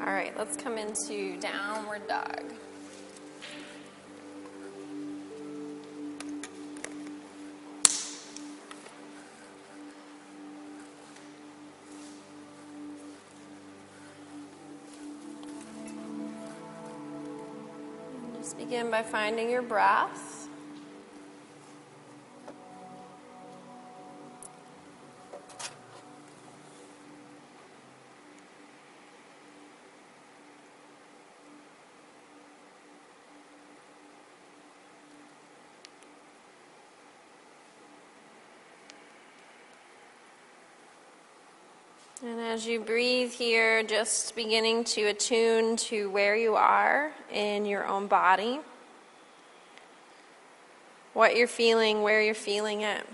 All right, let's come into downward dog. Just begin by finding your breath. And as you breathe here, just beginning to attune to where you are in your own body, what you're feeling, where you're feeling it.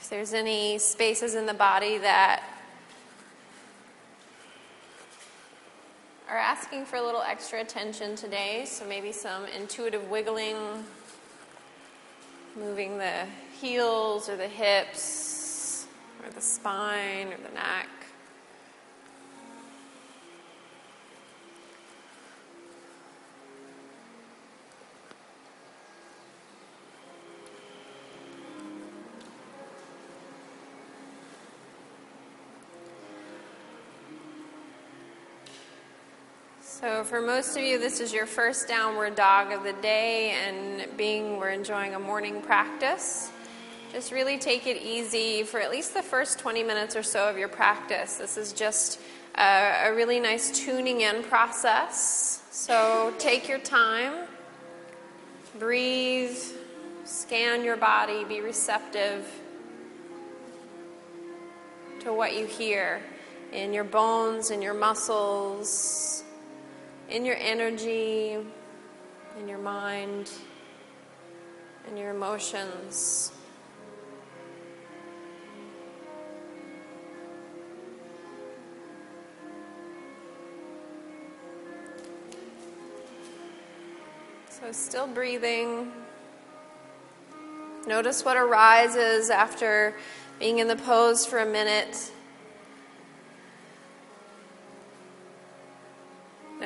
If there's any spaces in the body that are asking for a little extra attention today, so maybe some intuitive wiggling moving the heels or the hips or the spine or the neck. So, for most of you, this is your first downward dog of the day, and being we're enjoying a morning practice, just really take it easy for at least the first 20 minutes or so of your practice. This is just a, a really nice tuning in process. So, take your time, breathe, scan your body, be receptive to what you hear in your bones, in your muscles in your energy, in your mind, in your emotions. So, still breathing. Notice what arises after being in the pose for a minute.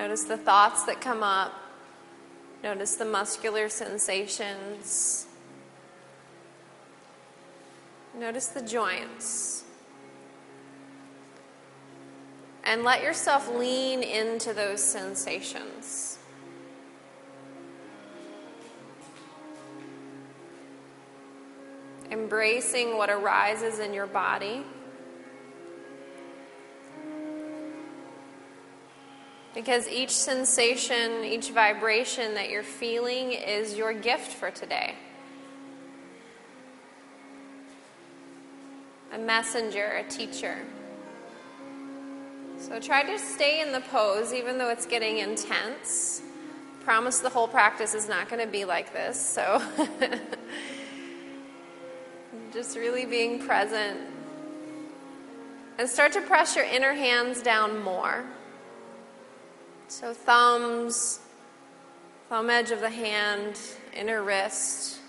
Notice the thoughts that come up. Notice the muscular sensations. Notice the joints. And let yourself lean into those sensations. Embracing what arises in your body. Because each sensation, each vibration that you're feeling is your gift for today. A messenger, a teacher. So try to stay in the pose even though it's getting intense. Promise the whole practice is not going to be like this. So just really being present. And start to press your inner hands down more. So, thumbs, thumb edge of the hand, inner wrist.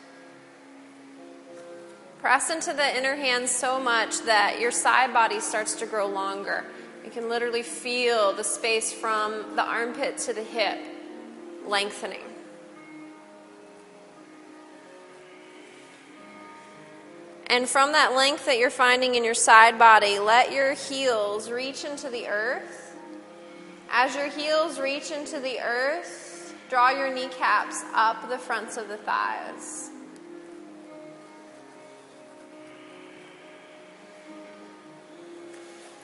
Press into the inner hand so much that your side body starts to grow longer. You can literally feel the space from the armpit to the hip lengthening. And from that length that you're finding in your side body, let your heels reach into the earth as your heels reach into the earth, draw your kneecaps up the fronts of the thighs.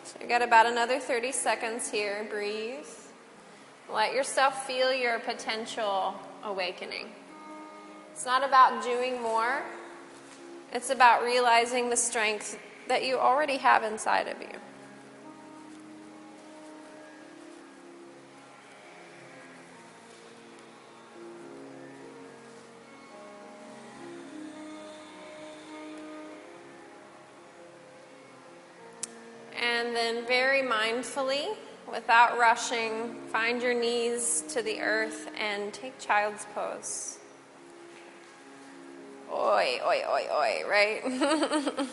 So you got about another 30 seconds here. Breathe. Let yourself feel your potential awakening. It's not about doing more, it's about realizing the strength that you already have inside of you. And then, very mindfully, without rushing, find your knees to the earth and take child's pose. Oi, oi, oi, oi, right?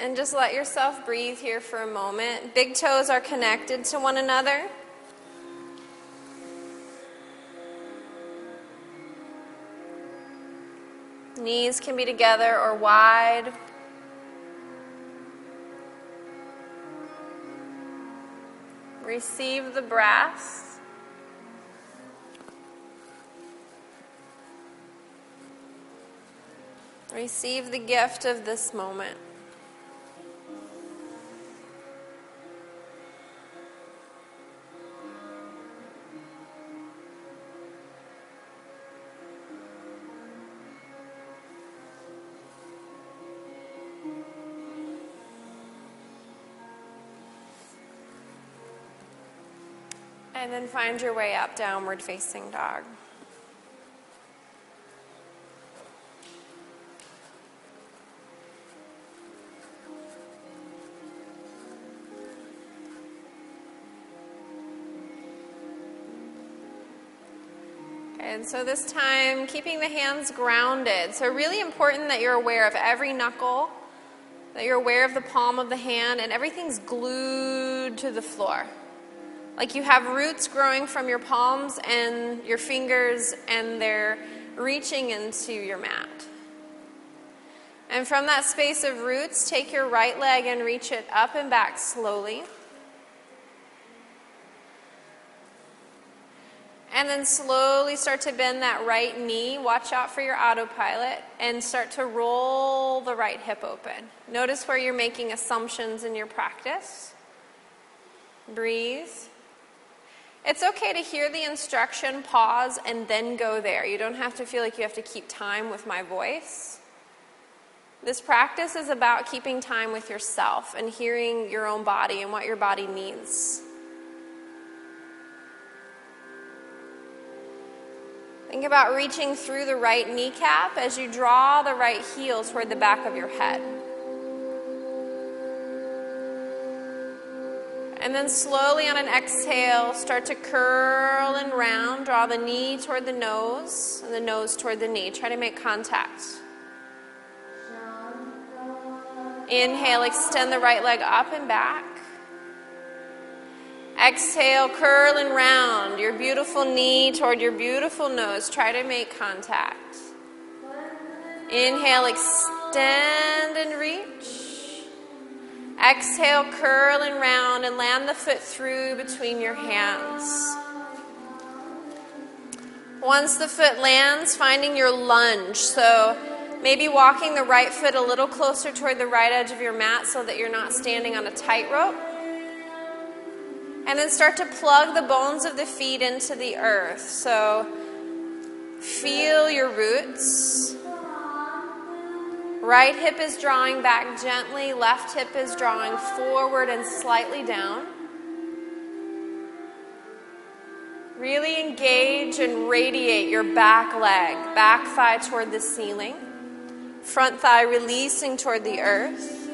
and just let yourself breathe here for a moment. Big toes are connected to one another. Knees can be together or wide. Receive the brass. Receive the gift of this moment. Then find your way up, downward facing dog. And so this time, keeping the hands grounded. So, really important that you're aware of every knuckle, that you're aware of the palm of the hand, and everything's glued to the floor. Like you have roots growing from your palms and your fingers, and they're reaching into your mat. And from that space of roots, take your right leg and reach it up and back slowly. And then slowly start to bend that right knee. Watch out for your autopilot and start to roll the right hip open. Notice where you're making assumptions in your practice. Breathe. It's okay to hear the instruction, pause, and then go there. You don't have to feel like you have to keep time with my voice. This practice is about keeping time with yourself and hearing your own body and what your body needs. Think about reaching through the right kneecap as you draw the right heel toward the back of your head. And then slowly on an exhale, start to curl and round. Draw the knee toward the nose and the nose toward the knee. Try to make contact. Inhale, extend the right leg up and back. Exhale, curl and round your beautiful knee toward your beautiful nose. Try to make contact. Inhale, extend and reach. Exhale, curl and round and land the foot through between your hands. Once the foot lands, finding your lunge. So maybe walking the right foot a little closer toward the right edge of your mat so that you're not standing on a tightrope. And then start to plug the bones of the feet into the earth. So feel your roots. Right hip is drawing back gently, left hip is drawing forward and slightly down. Really engage and radiate your back leg, back thigh toward the ceiling, front thigh releasing toward the earth.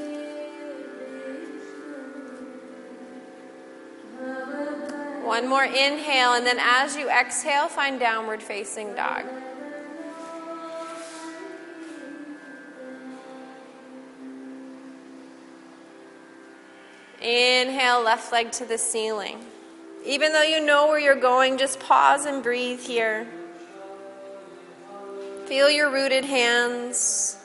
One more inhale, and then as you exhale, find downward facing dog. Inhale, left leg to the ceiling. Even though you know where you're going, just pause and breathe here. Feel your rooted hands.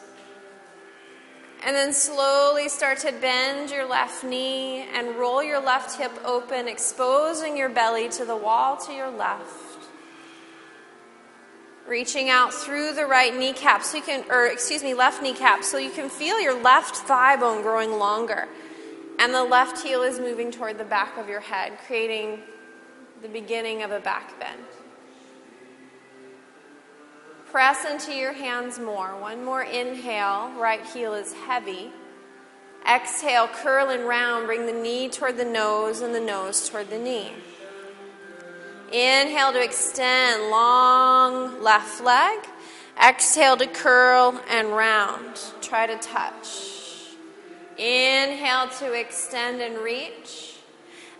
And then slowly start to bend your left knee and roll your left hip open, exposing your belly to the wall to your left. Reaching out through the right kneecap so you can, or excuse me, left kneecap, so you can feel your left thigh bone growing longer. And the left heel is moving toward the back of your head, creating the beginning of a back bend. Press into your hands more. One more inhale. Right heel is heavy. Exhale, curl and round. Bring the knee toward the nose and the nose toward the knee. Inhale to extend, long left leg. Exhale to curl and round. Try to touch. Inhale to extend and reach.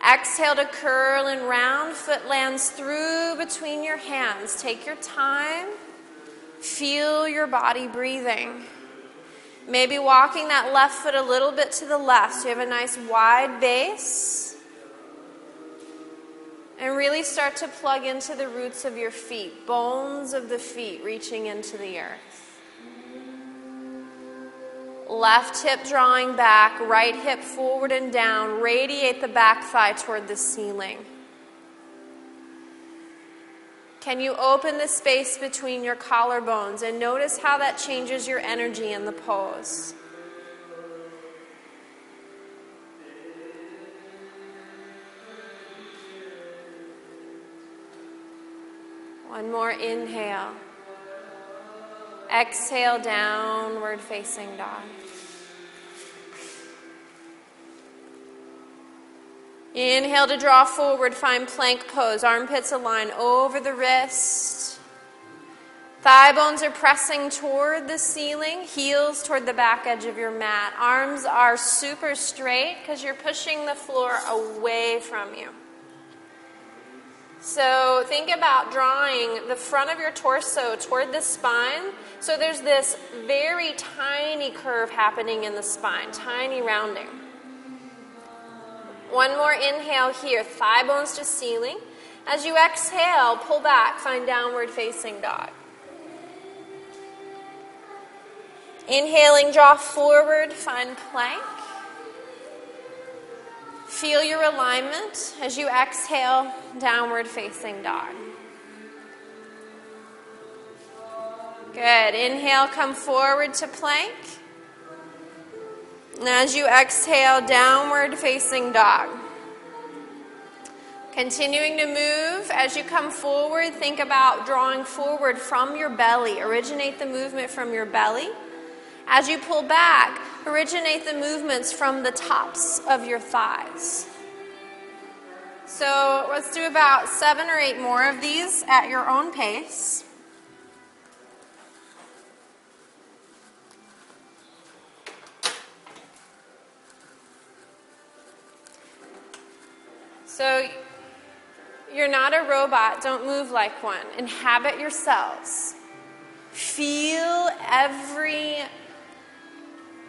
Exhale to curl and round. Foot lands through between your hands. Take your time. Feel your body breathing. Maybe walking that left foot a little bit to the left so you have a nice wide base. And really start to plug into the roots of your feet, bones of the feet reaching into the earth. Left hip drawing back, right hip forward and down. Radiate the back thigh toward the ceiling. Can you open the space between your collarbones and notice how that changes your energy in the pose? One more inhale. Exhale, downward facing dog. Inhale to draw forward, find plank pose. Armpits align over the wrist. Thigh bones are pressing toward the ceiling, heels toward the back edge of your mat. Arms are super straight because you're pushing the floor away from you. So think about drawing the front of your torso toward the spine. So there's this very tiny curve happening in the spine, tiny rounding. One more inhale here, thigh bones to ceiling. As you exhale, pull back, find downward facing dog. Inhaling, draw forward, find plank. Feel your alignment as you exhale, downward facing dog. Good. Inhale, come forward to plank. And as you exhale, downward facing dog. Continuing to move as you come forward, think about drawing forward from your belly. Originate the movement from your belly. As you pull back, originate the movements from the tops of your thighs. So let's do about seven or eight more of these at your own pace. So you're not a robot. Don't move like one. Inhabit yourselves. Feel every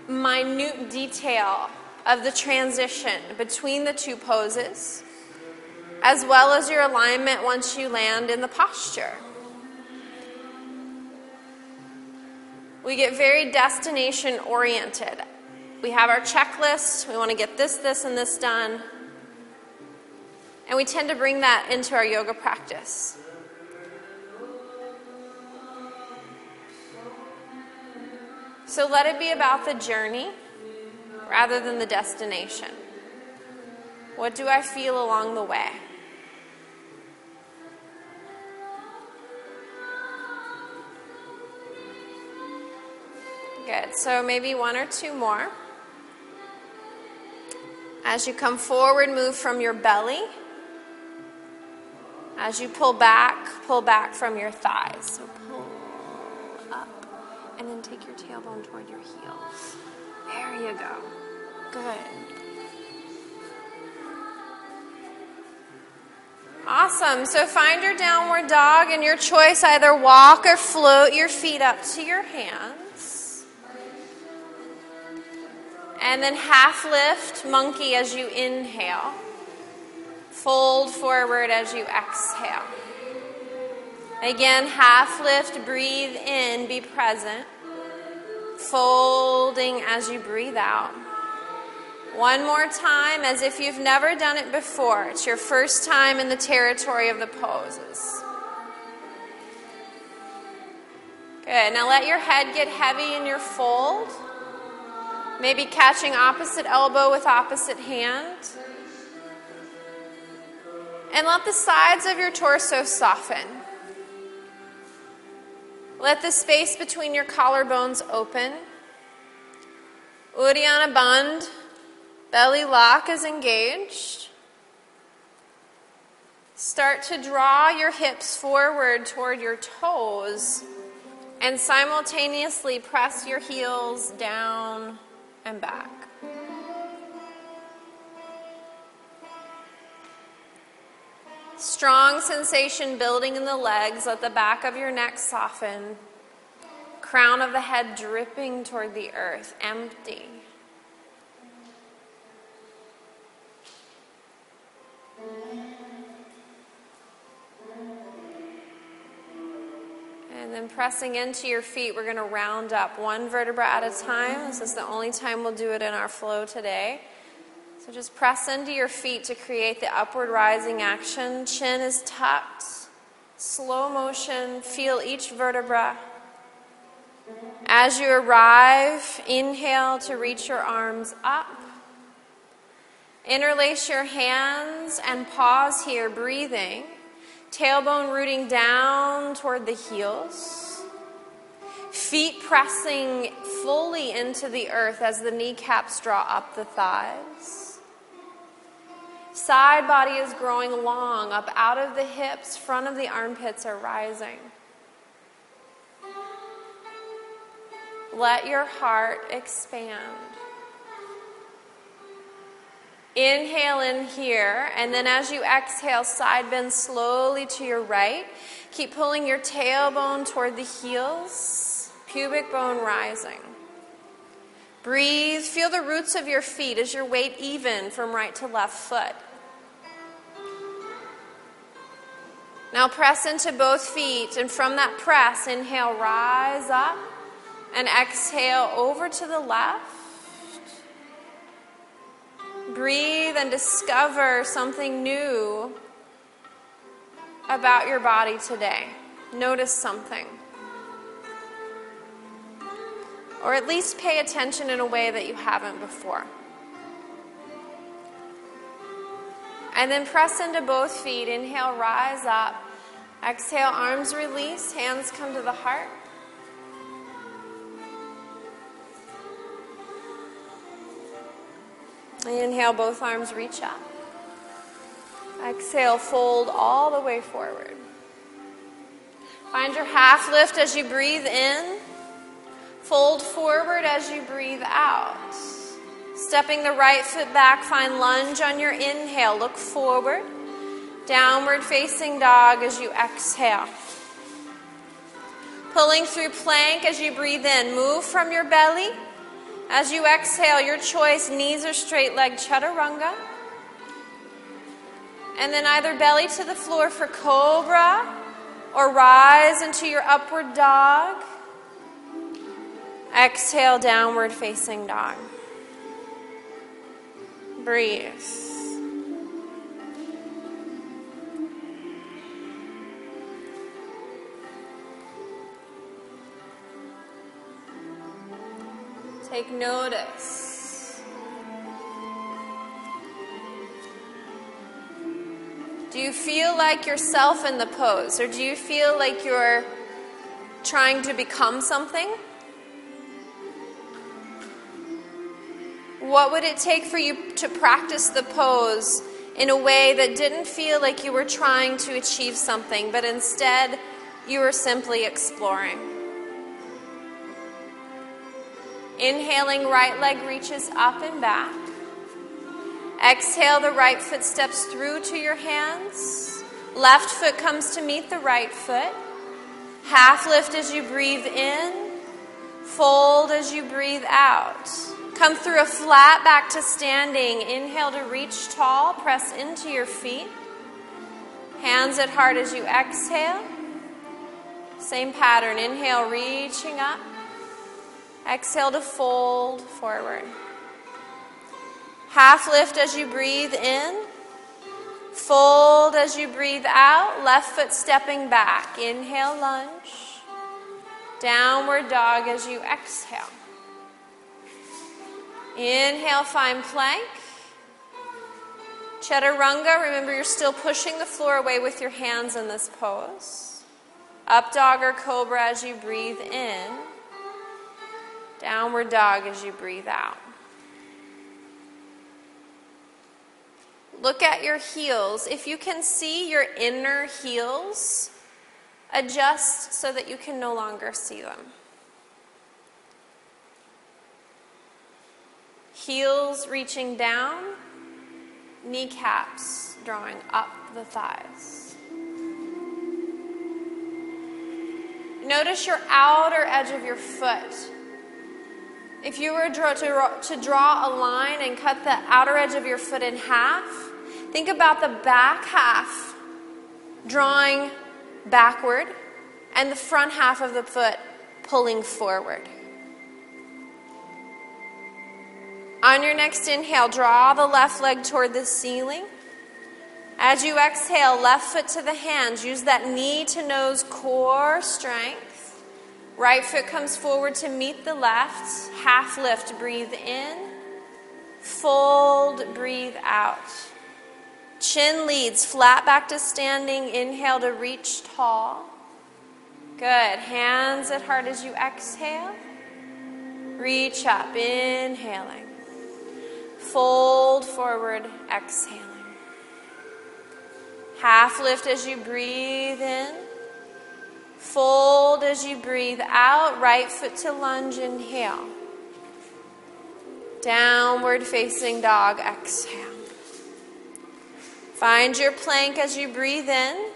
minute detail of the transition between the two poses, as well as your alignment once you land in the posture. We get very destination oriented. We have our checklist. We want to get this, this, and this done. And we tend to bring that into our yoga practice. So let it be about the journey rather than the destination. What do I feel along the way? Good. So maybe one or two more. As you come forward, move from your belly as you pull back, pull back from your thighs. So pull up and then take your tailbone toward your heels. There you go. Good. Awesome. So find your downward dog and your choice either walk or float your feet up to your hands. And then half lift monkey as you inhale. Fold forward as you exhale. Again, half lift, breathe in, be present. Folding as you breathe out. One more time, as if you've never done it before. It's your first time in the territory of the poses. Good. Now let your head get heavy in your fold. Maybe catching opposite elbow with opposite hand. And let the sides of your torso soften. Let the space between your collarbones open. Uddiyana Bandh, belly lock is engaged. Start to draw your hips forward toward your toes and simultaneously press your heels down and back. Strong sensation building in the legs. Let the back of your neck soften. Crown of the head dripping toward the earth, empty. And then pressing into your feet, we're going to round up one vertebra at a time. This is the only time we'll do it in our flow today. So just press into your feet to create the upward rising action. Chin is tucked. Slow motion. Feel each vertebra. As you arrive, inhale to reach your arms up. Interlace your hands and pause here, breathing. Tailbone rooting down toward the heels. Feet pressing fully into the earth as the kneecaps draw up the thighs. Side body is growing long, up out of the hips, front of the armpits are rising. Let your heart expand. Inhale in here, and then as you exhale, side bend slowly to your right. Keep pulling your tailbone toward the heels, pubic bone rising. Breathe, feel the roots of your feet as your weight even from right to left foot. Now press into both feet, and from that press, inhale, rise up, and exhale over to the left. Breathe and discover something new about your body today. Notice something. Or at least pay attention in a way that you haven't before. And then press into both feet. Inhale, rise up. Exhale, arms release, hands come to the heart. Inhale, both arms reach up. Exhale, fold all the way forward. Find your half lift as you breathe in. Fold forward as you breathe out. Stepping the right foot back, find lunge on your inhale. Look forward. Downward facing dog as you exhale. Pulling through plank as you breathe in. Move from your belly. As you exhale, your choice knees or straight leg chaturanga. And then either belly to the floor for cobra or rise into your upward dog. Exhale, downward facing dog. Breathe. Take notice. Do you feel like yourself in the pose, or do you feel like you're trying to become something? What would it take for you to practice the pose in a way that didn't feel like you were trying to achieve something, but instead you were simply exploring? Inhaling, right leg reaches up and back. Exhale, the right foot steps through to your hands. Left foot comes to meet the right foot. Half lift as you breathe in. Fold as you breathe out. Come through a flat back to standing. Inhale to reach tall. Press into your feet. Hands at heart as you exhale. Same pattern. Inhale, reaching up. Exhale to fold forward. Half lift as you breathe in. Fold as you breathe out. Left foot stepping back. Inhale, lunge. Downward dog as you exhale. Inhale, find plank. Chaturanga, remember you're still pushing the floor away with your hands in this pose. Up dog or cobra as you breathe in. Downward dog as you breathe out. Look at your heels. If you can see your inner heels, adjust so that you can no longer see them. Heels reaching down, kneecaps drawing up the thighs. Notice your outer edge of your foot. If you were to, draw a line and cut the outer edge of your foot in half, think about the back half drawing backward and the front half of the foot pulling forward. On your next inhale, draw the left leg toward the ceiling. As you exhale, left foot to the hands. Use that knee to nose core strength. Right foot comes forward to meet the left. Half lift, breathe in. Fold, breathe out. Chin leads, flat back to standing. Inhale to reach tall. Good. Hands at heart as you exhale. Reach up, inhaling. Fold forward, exhaling. Half lift as you breathe in. Fold as you breathe out. Right foot to lunge, inhale. Downward facing dog, exhale. Find your plank as you breathe in.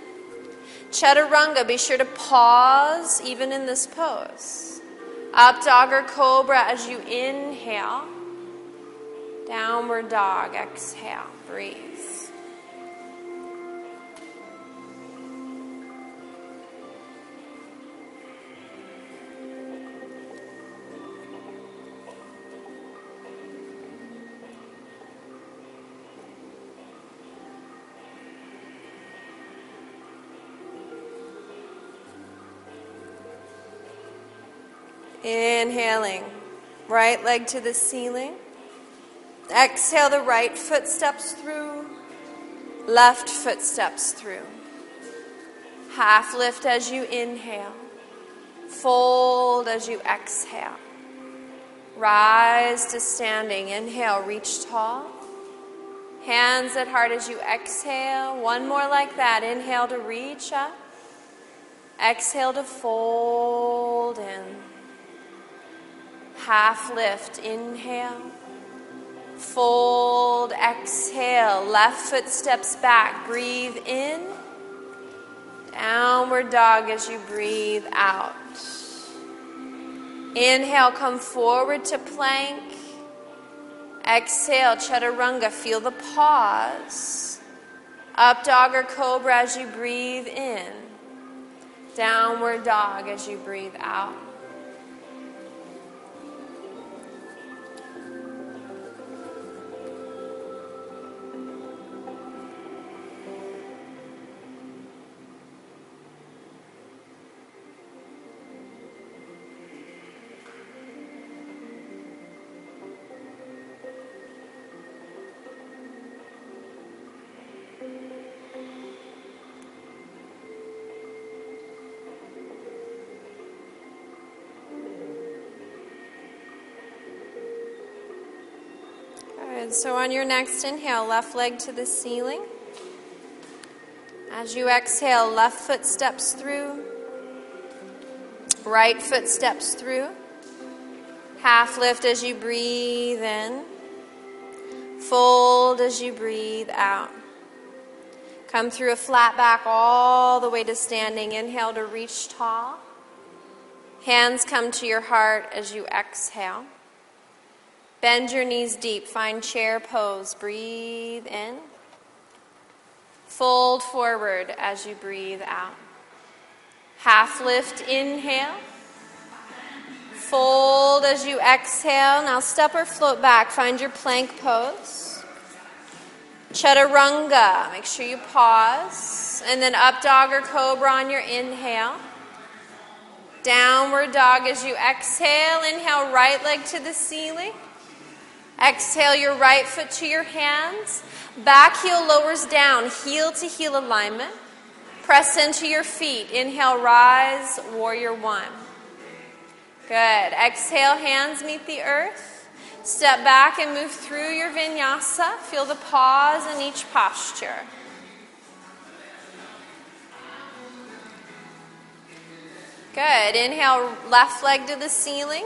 Chaturanga, be sure to pause even in this pose. Up dog or cobra as you inhale. Downward dog, exhale, breathe. Inhaling, right leg to the ceiling. Exhale, the right foot steps through, left foot steps through. Half lift as you inhale, fold as you exhale. Rise to standing. Inhale, reach tall. Hands at heart as you exhale. One more like that. Inhale to reach up. Exhale to fold in half lift. Inhale. Fold, exhale. Left foot steps back. Breathe in. Downward dog as you breathe out. Inhale, come forward to plank. Exhale, chaturanga. Feel the pause. Up dog or cobra as you breathe in. Downward dog as you breathe out. Good. So on your next inhale, left leg to the ceiling. As you exhale, left foot steps through, right foot steps through. Half lift as you breathe in, fold as you breathe out. Come through a flat back all the way to standing. Inhale to reach tall. Hands come to your heart as you exhale. Bend your knees deep. Find chair pose. Breathe in. Fold forward as you breathe out. Half lift, inhale. Fold as you exhale. Now step or float back. Find your plank pose. Chaturanga. Make sure you pause. And then up dog or cobra on your inhale. Downward dog as you exhale. Inhale, right leg to the ceiling. Exhale your right foot to your hands. Back heel lowers down, heel to heel alignment. Press into your feet. Inhale, rise, warrior one. Good. Exhale, hands meet the earth. Step back and move through your vinyasa. Feel the pause in each posture. Good. Inhale, left leg to the ceiling.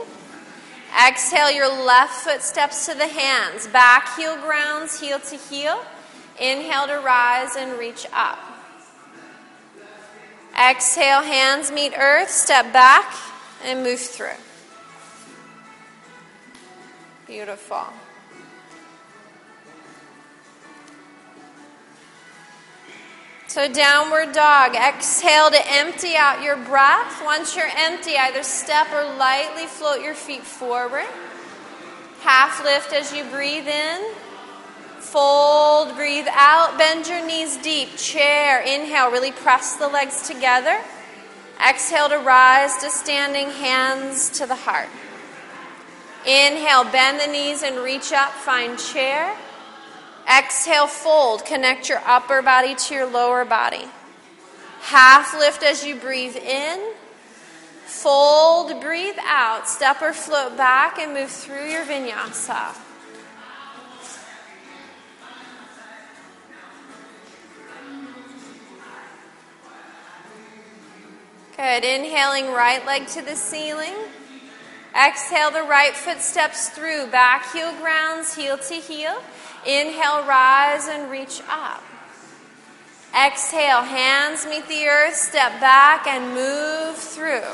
Exhale, your left foot steps to the hands. Back heel grounds, heel to heel. Inhale to rise and reach up. Exhale, hands meet earth, step back and move through. Beautiful. So, downward dog. Exhale to empty out your breath. Once you're empty, either step or lightly float your feet forward. Half lift as you breathe in. Fold, breathe out, bend your knees deep. Chair, inhale, really press the legs together. Exhale to rise to standing, hands to the heart. Inhale, bend the knees and reach up, find chair. Exhale, fold, connect your upper body to your lower body. Half lift as you breathe in. Fold, breathe out, step or float back and move through your vinyasa. Good. Inhaling right leg to the ceiling. Exhale, the right foot steps through. Back heel grounds, heel to heel. Inhale, rise and reach up. Exhale, hands meet the earth, step back and move through.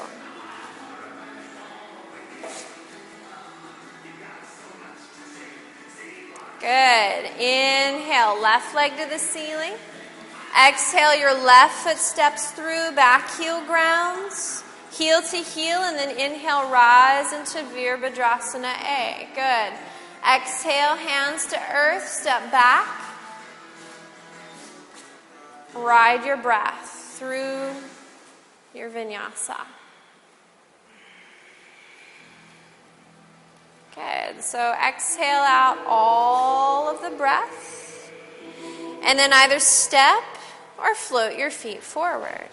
Good. Inhale, left leg to the ceiling. Exhale, your left foot steps through, back heel grounds, heel to heel, and then inhale, rise into Virabhadrasana A. Good. Exhale, hands to earth, step back. Ride your breath through your vinyasa. Good. So exhale out all of the breath. And then either step or float your feet forward.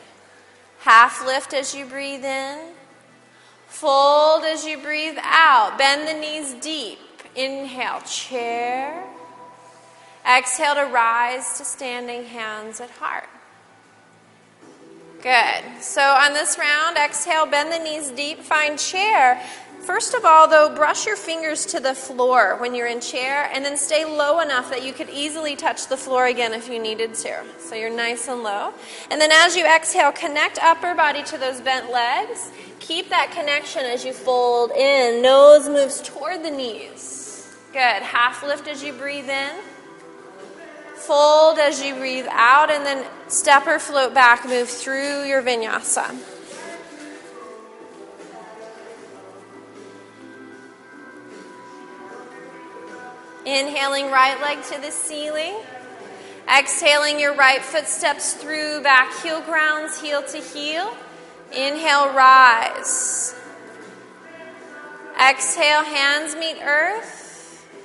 Half lift as you breathe in. Fold as you breathe out. Bend the knees deep. Inhale, chair. Exhale to rise to standing hands at heart. Good. So on this round, exhale, bend the knees deep, find chair. First of all, though, brush your fingers to the floor when you're in chair and then stay low enough that you could easily touch the floor again if you needed to. So you're nice and low. And then as you exhale, connect upper body to those bent legs. Keep that connection as you fold in. Nose moves toward the knees. Good. Half lift as you breathe in. Fold as you breathe out, and then step or float back, move through your vinyasa. Inhaling right leg to the ceiling. Exhaling your right foot steps through back heel grounds, heel to heel. Inhale, rise. Exhale, hands meet earth.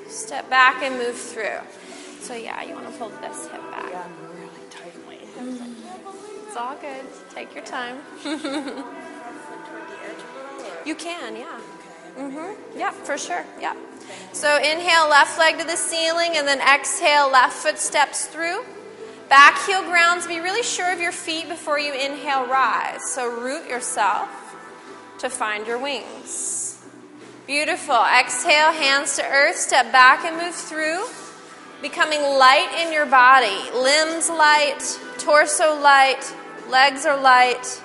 Step back and move through. So, yeah, you want to pull this hip back. Yeah, really tightly. It's all good. Take your time. Toward the edge a little, or? You can, yeah. Okay. Mm-hmm. Yep, for sure. Yeah. So inhale, left leg to the ceiling, and then exhale, left foot steps through. Back heel grounds. Be really sure of your feet before you inhale, rise. So root yourself to find your wings. Beautiful. Exhale, hands to earth. Step back and move through. Becoming light in your body. Limbs light, torso light, legs are light.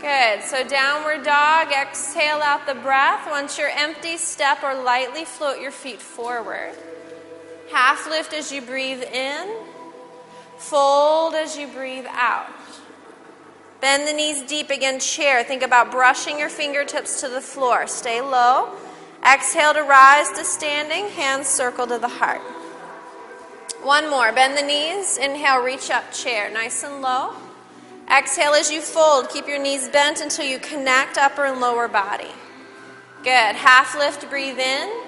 Good. So downward dog, exhale out the breath. Once you're empty, step or lightly float your feet forward. Half lift as you breathe in. Fold as you breathe out. Bend the knees deep again, chair. Think about brushing your fingertips to the floor. Stay low. Exhale to rise to standing. Hands circle to the heart. One more. Bend the knees. Inhale, reach up, chair. Nice and low. Exhale as you fold. Keep your knees bent until you connect upper and lower body. Good. Half lift, breathe in.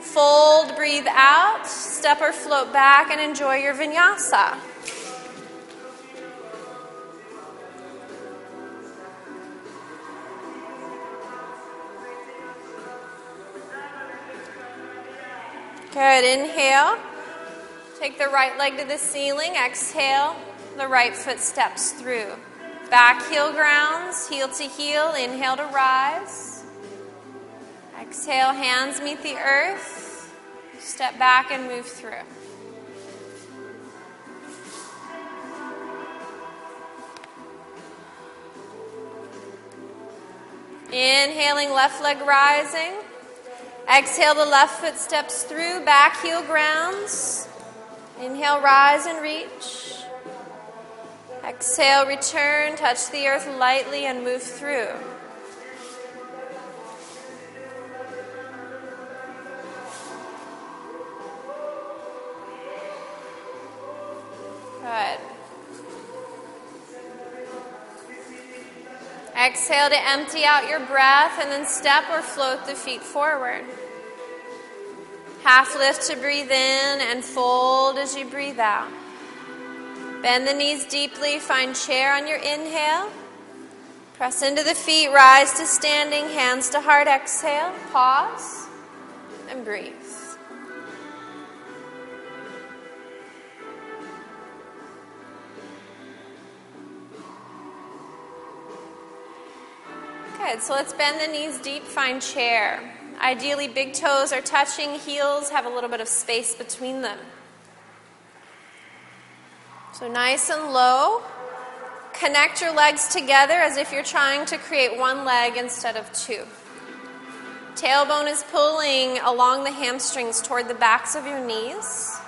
Fold, breathe out. Step or float back and enjoy your vinyasa. Good. Inhale. Take the right leg to the ceiling. Exhale. The right foot steps through. Back heel grounds, heel to heel. Inhale to rise. Exhale, hands meet the earth. Step back and move through. Inhaling, left leg rising. Exhale, the left foot steps through, back heel grounds. Inhale, rise and reach. Exhale, return, touch the earth lightly and move through. Good. Exhale to empty out your breath and then step or float the feet forward. Half lift to breathe in and fold as you breathe out. Bend the knees deeply, find chair on your inhale. Press into the feet, rise to standing, hands to heart, exhale, pause, and breathe. Good. So let's bend the knees deep, find chair. Ideally, big toes are touching, heels have a little bit of space between them. So nice and low. Connect your legs together as if you're trying to create one leg instead of two. Tailbone is pulling along the hamstrings toward the backs of your knees.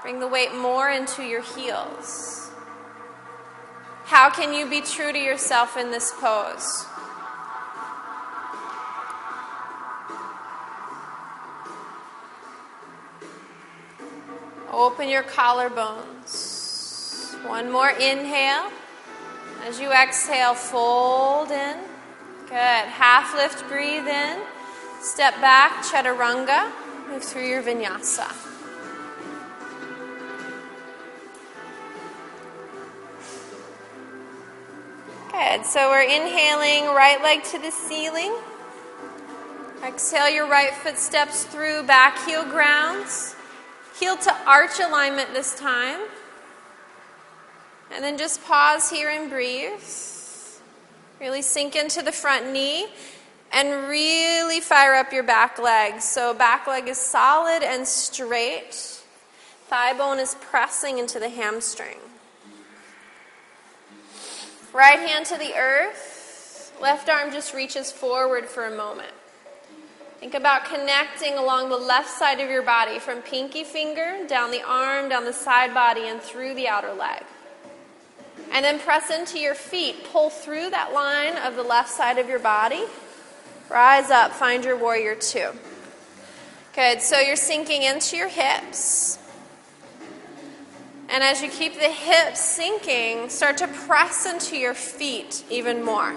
Bring the weight more into your heels. How can you be true to yourself in this pose? Open your collarbones. One more inhale. As you exhale, fold in. Good. Half lift, breathe in. Step back, chaturanga. Move through your vinyasa. Good. So we're inhaling, right leg to the ceiling. Exhale, your right foot steps through, back heel grounds. Heel to arch alignment this time. And then just pause here and breathe. Really sink into the front knee and really fire up your back leg. So, back leg is solid and straight. Thigh bone is pressing into the hamstring. Right hand to the earth. Left arm just reaches forward for a moment. Think about connecting along the left side of your body from pinky finger down the arm, down the side body, and through the outer leg. And then press into your feet. Pull through that line of the left side of your body. Rise up, find your warrior two. Good. So you're sinking into your hips. And as you keep the hips sinking, start to press into your feet even more.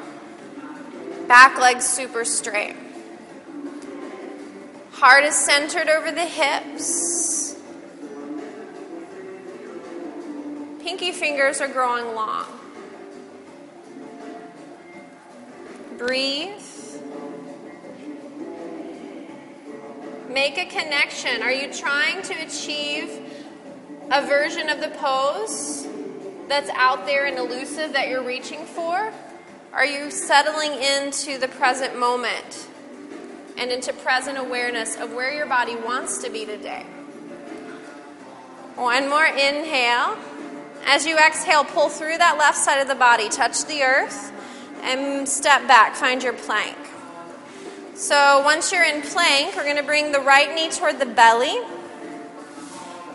Back leg super straight. Heart is centered over the hips. Pinky fingers are growing long. Breathe. Make a connection. Are you trying to achieve a version of the pose that's out there and elusive that you're reaching for? Are you settling into the present moment and into present awareness of where your body wants to be today? One more inhale. As you exhale, pull through that left side of the body, touch the earth, and step back. Find your plank. So once you're in plank, we're going to bring the right knee toward the belly.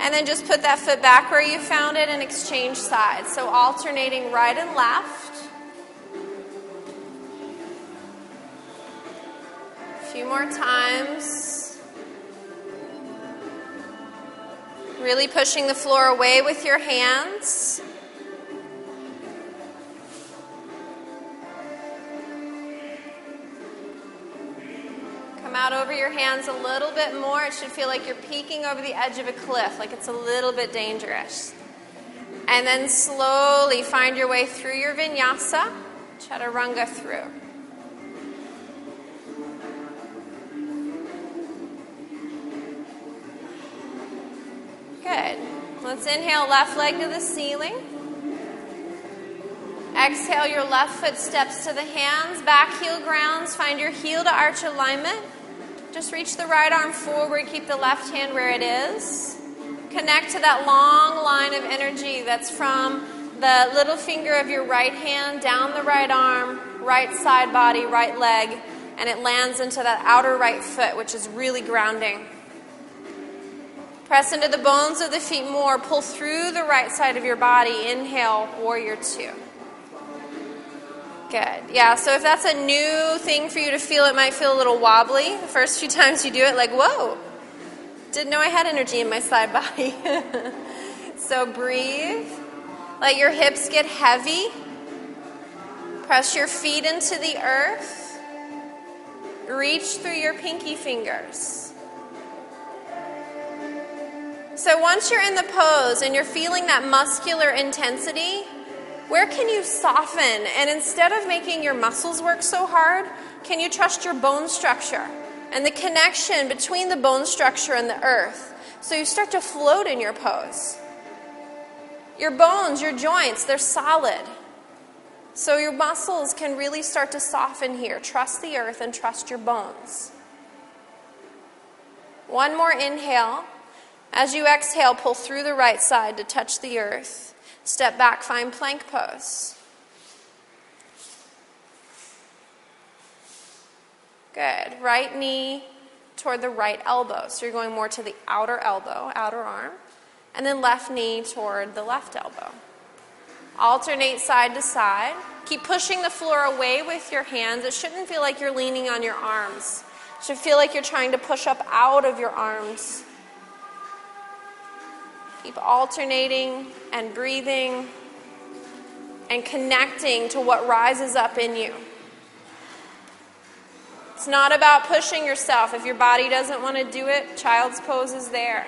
And then just put that foot back where you found it and exchange sides. So alternating right and left. A few more times. Really pushing the floor away with your hands. Come out over your hands a little bit more. It should feel like you're peeking over the edge of a cliff, like it's a little bit dangerous. And then slowly find your way through your vinyasa, chaturanga through. Good. Let's inhale left leg to the ceiling. Exhale, your left foot steps to the hands, back heel grounds. Find your heel to arch alignment. Just reach the right arm forward, keep the left hand where it is. Connect to that long line of energy that's from the little finger of your right hand down the right arm, right side body, right leg, and it lands into that outer right foot, which is really grounding. Press into the bones of the feet more. Pull through the right side of your body. Inhale, warrior two. Good. Yeah, so if that's a new thing for you to feel, it might feel a little wobbly the first few times you do it, like, whoa, didn't know I had energy in my side body. so breathe. Let your hips get heavy. Press your feet into the earth. Reach through your pinky fingers. So once you're in the pose and you're feeling that muscular intensity, where can you soften? And instead of making your muscles work so hard, can you trust your bone structure and the connection between the bone structure and the earth? So you start to float in your pose. Your bones, your joints, they're solid. So your muscles can really start to soften here. Trust the earth and trust your bones. One more inhale. As you exhale, pull through the right side to touch the earth. Step back, find plank pose. Good. Right knee toward the right elbow. So you're going more to the outer elbow, outer arm. And then left knee toward the left elbow. Alternate side to side. Keep pushing the floor away with your hands. It shouldn't feel like you're leaning on your arms. It should feel like you're trying to push up out of your arms. Keep alternating and breathing and connecting to what rises up in you. It's not about pushing yourself. If your body doesn't want to do it, child's pose is there.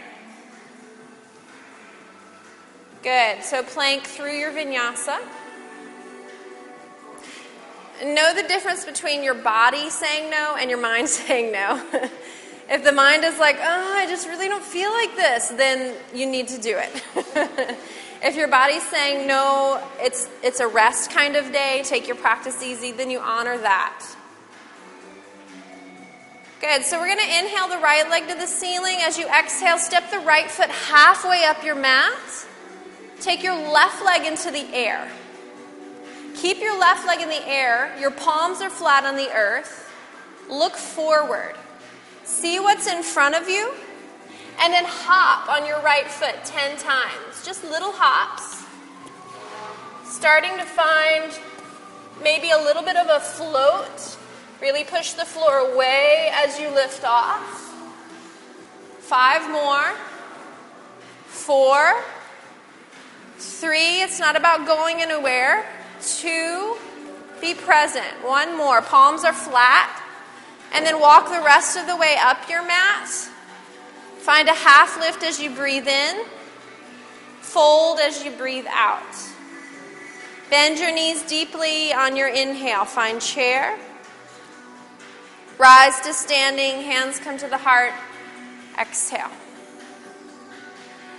Good. So plank through your vinyasa. Know the difference between your body saying no and your mind saying no. If the mind is like, oh, I just really don't feel like this, then you need to do it. if your body's saying no, it's, it's a rest kind of day, take your practice easy, then you honor that. Good. So we're going to inhale the right leg to the ceiling. As you exhale, step the right foot halfway up your mat. Take your left leg into the air. Keep your left leg in the air. Your palms are flat on the earth. Look forward. See what's in front of you. And then hop on your right foot 10 times. Just little hops. Starting to find maybe a little bit of a float. Really push the floor away as you lift off. Five more. Four. Three, it's not about going anywhere. Two, be present. One more. Palms are flat. And then walk the rest of the way up your mat. Find a half lift as you breathe in. Fold as you breathe out. Bend your knees deeply on your inhale. Find chair. Rise to standing. Hands come to the heart. Exhale.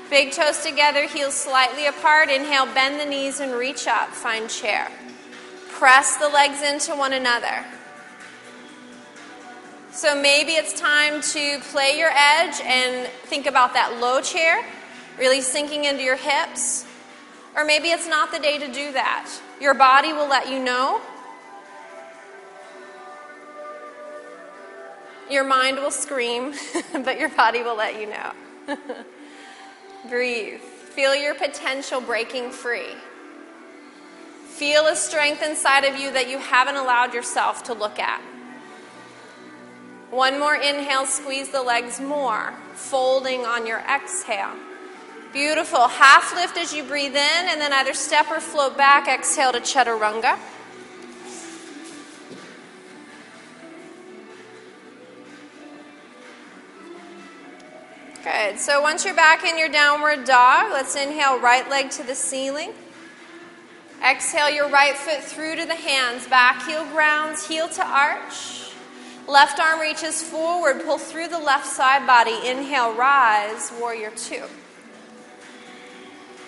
Big toes together, heels slightly apart. Inhale, bend the knees and reach up. Find chair. Press the legs into one another. So maybe it's time to play your edge and think about that low chair, really sinking into your hips. Or maybe it's not the day to do that. Your body will let you know. Your mind will scream, but your body will let you know. Breathe. Feel your potential breaking free. Feel a strength inside of you that you haven't allowed yourself to look at. One more inhale, squeeze the legs more, folding on your exhale. Beautiful. Half lift as you breathe in, and then either step or float back. Exhale to chaturanga. Good. So once you're back in your downward dog, let's inhale right leg to the ceiling. Exhale your right foot through to the hands. Back heel grounds, heel to arch. Left arm reaches forward. Pull through the left side body. Inhale, rise, warrior two.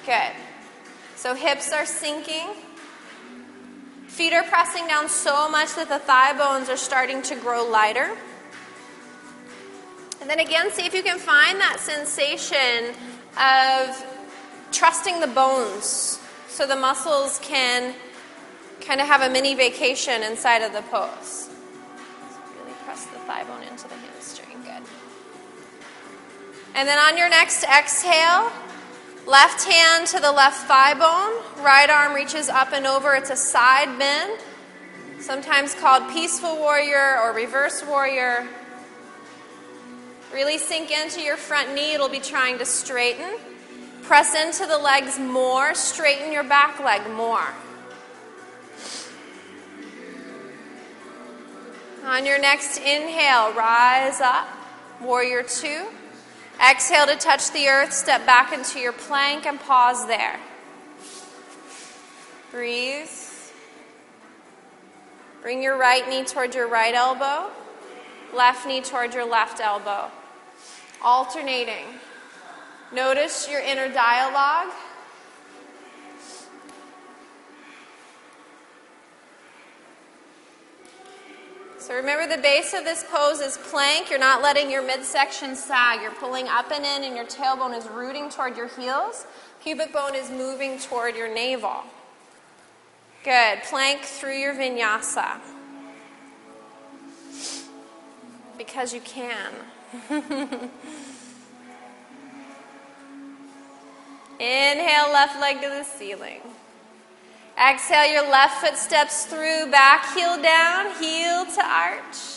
Good. So hips are sinking. Feet are pressing down so much that the thigh bones are starting to grow lighter. And then again, see if you can find that sensation of trusting the bones so the muscles can kind of have a mini vacation inside of the pose. Thigh bone into the hamstring. Good. And then on your next exhale, left hand to the left thigh bone, right arm reaches up and over. It's a side bend, sometimes called peaceful warrior or reverse warrior. Really sink into your front knee. It'll be trying to straighten. Press into the legs more. Straighten your back leg more. On your next inhale, rise up. Warrior two. Exhale to touch the earth. Step back into your plank and pause there. Breathe. Bring your right knee toward your right elbow, left knee toward your left elbow alternating. Notice your inner dialogue. So remember the base of this pose is plank. You're not letting your midsection sag. You're pulling up and in, and your tailbone is rooting toward your heels. Pubic bone is moving toward your navel. Good. Plank through your vinyasa. Because you can. Inhale, left leg to the ceiling. Exhale, your left foot steps through, back heel down, heel to arch.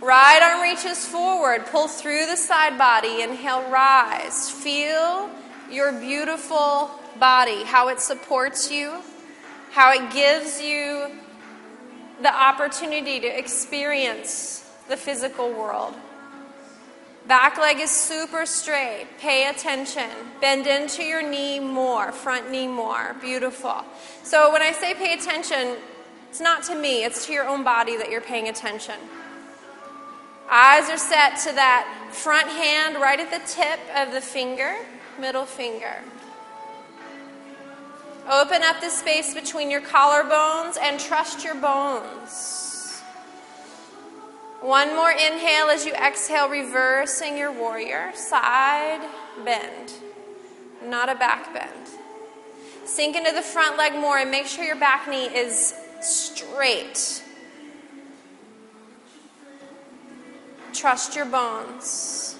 Right arm reaches forward, pull through the side body. Inhale, rise. Feel your beautiful body, how it supports you, how it gives you the opportunity to experience the physical world. Back leg is super straight. Pay attention. Bend into your knee more, front knee more. Beautiful. So when I say pay attention, it's not to me, it's to your own body that you're paying attention. Eyes are set to that front hand right at the tip of the finger, middle finger. Open up the space between your collarbones and trust your bones. One more inhale as you exhale, reversing your warrior. Side bend, not a back bend. Sink into the front leg more and make sure your back knee is straight. Trust your bones.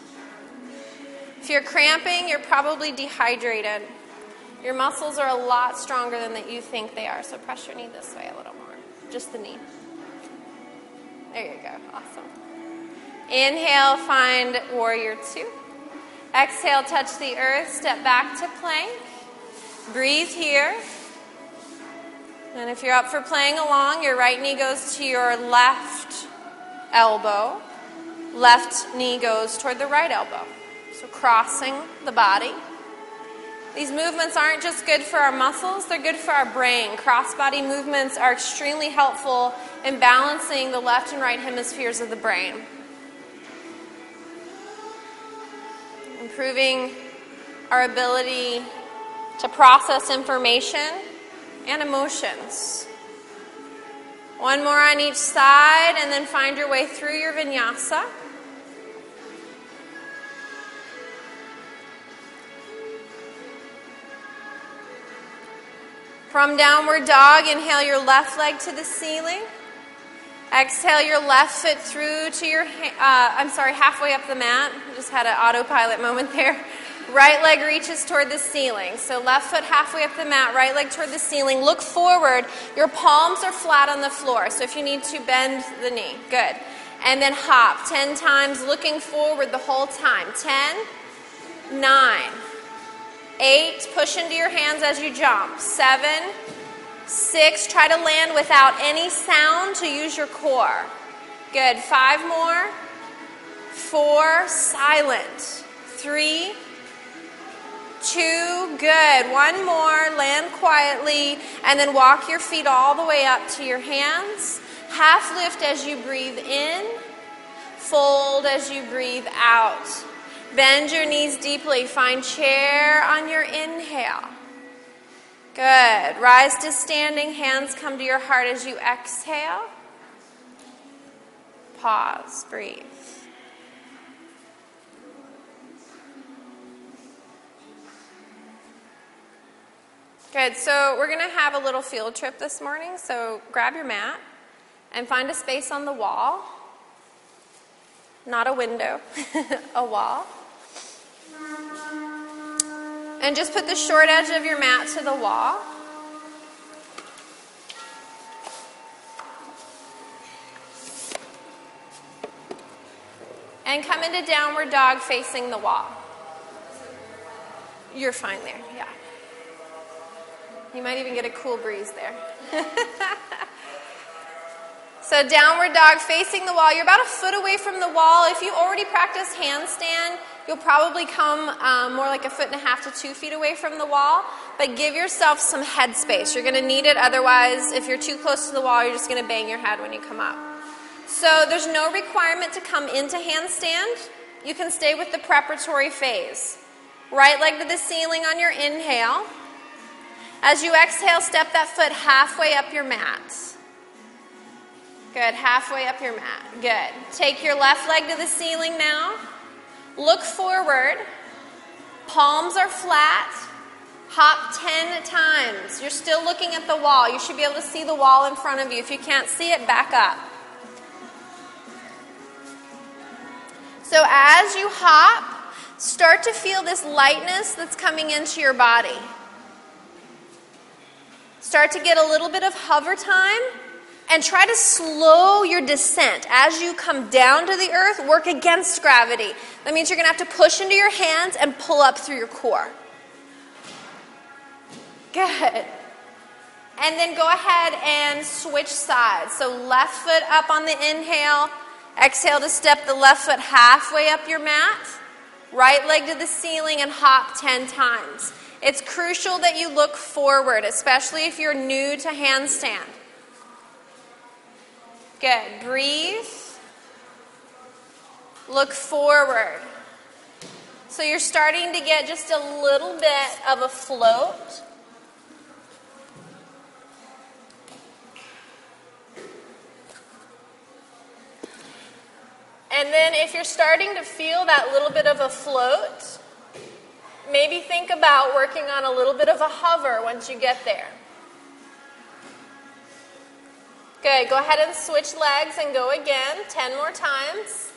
If you're cramping, you're probably dehydrated. Your muscles are a lot stronger than that you think they are, so press your knee this way a little more. Just the knee. There you go. Awesome. Inhale, find warrior two. Exhale, touch the earth. Step back to plank. Breathe here. And if you're up for playing along, your right knee goes to your left elbow. Left knee goes toward the right elbow. So crossing the body. These movements aren't just good for our muscles, they're good for our brain. Cross body movements are extremely helpful in balancing the left and right hemispheres of the brain. Improving our ability to process information and emotions. One more on each side, and then find your way through your vinyasa. From downward dog, inhale your left leg to the ceiling. Exhale your left foot through to your, uh, I'm sorry, halfway up the mat. Just had an autopilot moment there. Right leg reaches toward the ceiling. So left foot halfway up the mat, right leg toward the ceiling. Look forward. Your palms are flat on the floor. So if you need to bend the knee, good. And then hop 10 times, looking forward the whole time. 10, 9, Eight, push into your hands as you jump. Seven, six, try to land without any sound to use your core. Good. Five more. Four, silent. Three, two, good. One more, land quietly, and then walk your feet all the way up to your hands. Half lift as you breathe in, fold as you breathe out. Bend your knees deeply. Find chair on your inhale. Good. Rise to standing. Hands come to your heart as you exhale. Pause. Breathe. Good. So we're going to have a little field trip this morning. So grab your mat and find a space on the wall. Not a window, a wall. And just put the short edge of your mat to the wall. And come into downward dog facing the wall. You're fine there, yeah. You might even get a cool breeze there. so, downward dog facing the wall. You're about a foot away from the wall. If you already practice handstand, you'll probably come um, more like a foot and a half to two feet away from the wall. But give yourself some head space. You're going to need it. Otherwise, if you're too close to the wall, you're just going to bang your head when you come up. So, there's no requirement to come into handstand. You can stay with the preparatory phase. Right leg to the ceiling on your inhale. As you exhale, step that foot halfway up your mat. Good, halfway up your mat. Good. Take your left leg to the ceiling now. Look forward. Palms are flat. Hop 10 times. You're still looking at the wall. You should be able to see the wall in front of you. If you can't see it, back up. So as you hop, start to feel this lightness that's coming into your body. Start to get a little bit of hover time and try to slow your descent. As you come down to the earth, work against gravity. That means you're going to have to push into your hands and pull up through your core. Good. And then go ahead and switch sides. So left foot up on the inhale. Exhale to step the left foot halfway up your mat. Right leg to the ceiling and hop 10 times. It's crucial that you look forward, especially if you're new to handstand. Good. Breathe. Look forward. So you're starting to get just a little bit of a float. And then if you're starting to feel that little bit of a float, Maybe think about working on a little bit of a hover once you get there. Good. Go ahead and switch legs and go again 10 more times.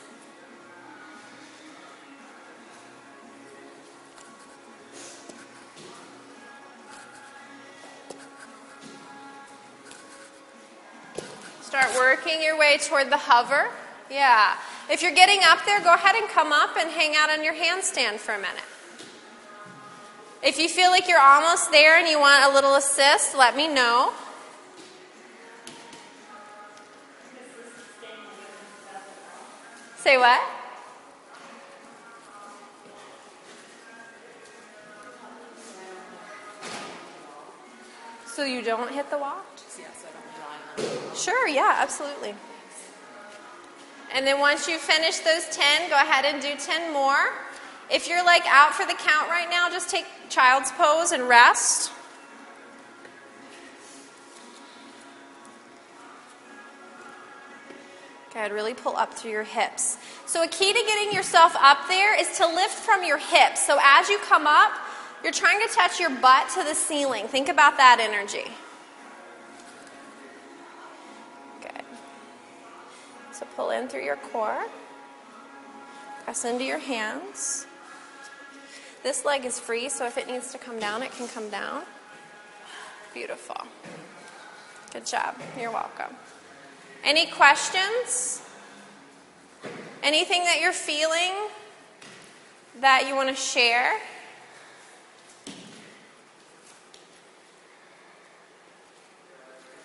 Start working your way toward the hover. Yeah. If you're getting up there, go ahead and come up and hang out on your handstand for a minute. If you feel like you're almost there and you want a little assist, let me know. Say what? So you don't hit the wall? Sure, yeah, absolutely. And then once you finish those 10, go ahead and do 10 more. If you're like out for the count right now, just take child's pose and rest. Good, really pull up through your hips. So, a key to getting yourself up there is to lift from your hips. So, as you come up, you're trying to touch your butt to the ceiling. Think about that energy. Good. So, pull in through your core, press into your hands. This leg is free, so if it needs to come down, it can come down. Beautiful. Good job. You're welcome. Any questions? Anything that you're feeling that you want to share?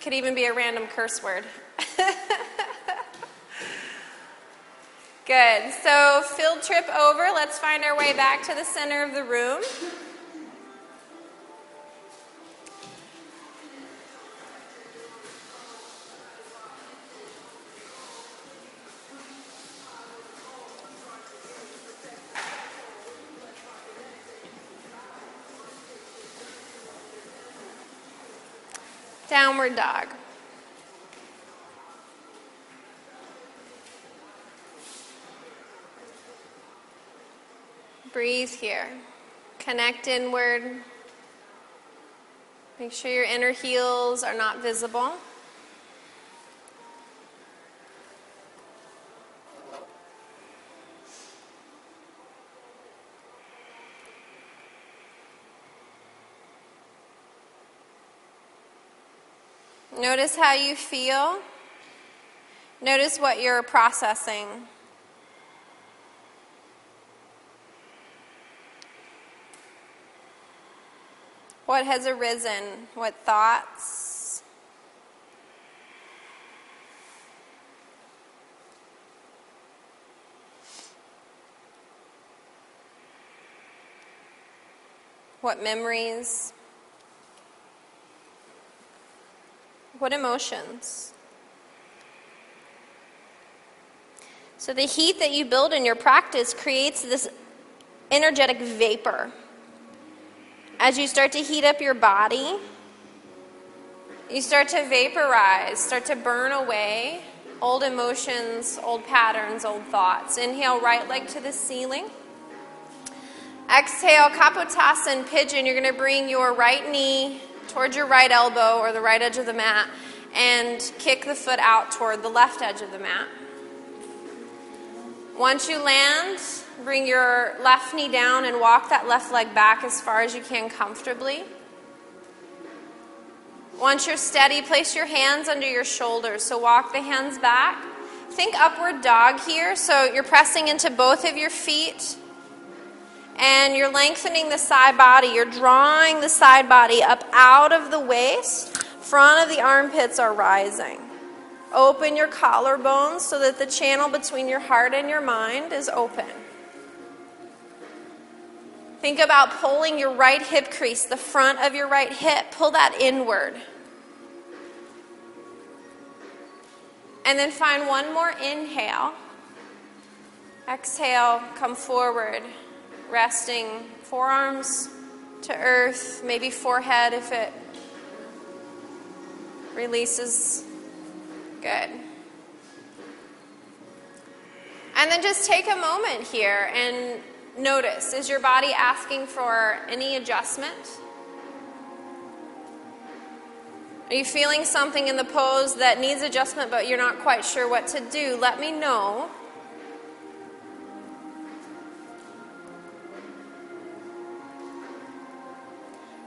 Could even be a random curse word. Good. So, field trip over. Let's find our way back to the center of the room. Downward dog. Breathe here. Connect inward. Make sure your inner heels are not visible. Notice how you feel. Notice what you're processing. What has arisen? What thoughts? What memories? What emotions? So, the heat that you build in your practice creates this energetic vapor. As you start to heat up your body, you start to vaporize, start to burn away old emotions, old patterns, old thoughts. Inhale, right leg to the ceiling. Exhale, Kapotasana pigeon. You're going to bring your right knee towards your right elbow or the right edge of the mat and kick the foot out toward the left edge of the mat. Once you land, bring your left knee down and walk that left leg back as far as you can comfortably. Once you're steady, place your hands under your shoulders. So walk the hands back. Think upward dog here. So you're pressing into both of your feet and you're lengthening the side body. You're drawing the side body up out of the waist. Front of the armpits are rising. Open your collarbones so that the channel between your heart and your mind is open. Think about pulling your right hip crease, the front of your right hip. Pull that inward. And then find one more inhale. Exhale, come forward, resting forearms to earth, maybe forehead if it releases. Good. And then just take a moment here and notice is your body asking for any adjustment? Are you feeling something in the pose that needs adjustment but you're not quite sure what to do? Let me know.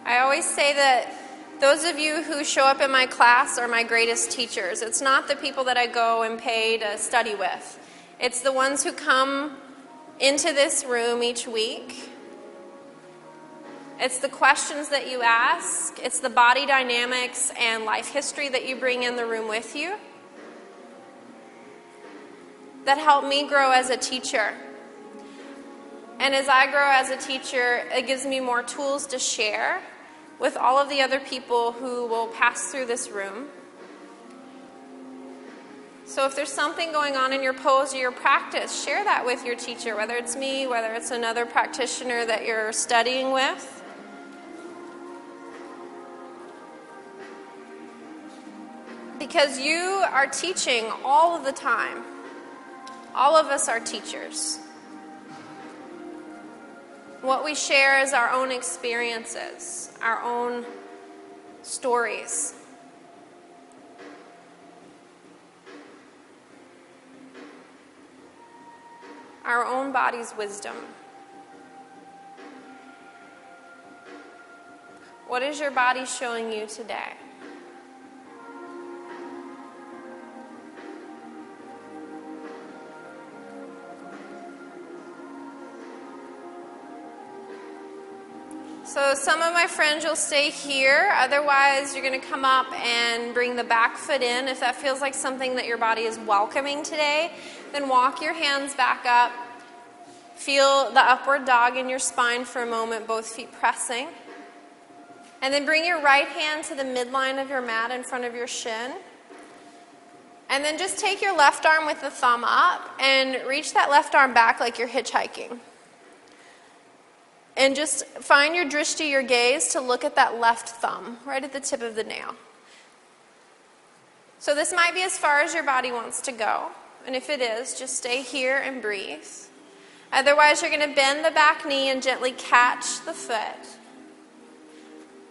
I always say that those of you who show up in my class are my greatest teachers. It's not the people that I go and pay to study with, it's the ones who come into this room each week. It's the questions that you ask, it's the body dynamics and life history that you bring in the room with you that help me grow as a teacher. And as I grow as a teacher, it gives me more tools to share with all of the other people who will pass through this room. So, if there's something going on in your pose or your practice, share that with your teacher, whether it's me, whether it's another practitioner that you're studying with. Because you are teaching all of the time. All of us are teachers. What we share is our own experiences, our own stories. Our own body's wisdom. What is your body showing you today? So, some of my friends, you'll stay here. Otherwise, you're going to come up and bring the back foot in. If that feels like something that your body is welcoming today, then walk your hands back up. Feel the upward dog in your spine for a moment, both feet pressing. And then bring your right hand to the midline of your mat in front of your shin. And then just take your left arm with the thumb up and reach that left arm back like you're hitchhiking. And just find your drishti, your gaze, to look at that left thumb, right at the tip of the nail. So this might be as far as your body wants to go. And if it is, just stay here and breathe. Otherwise, you're going to bend the back knee and gently catch the foot.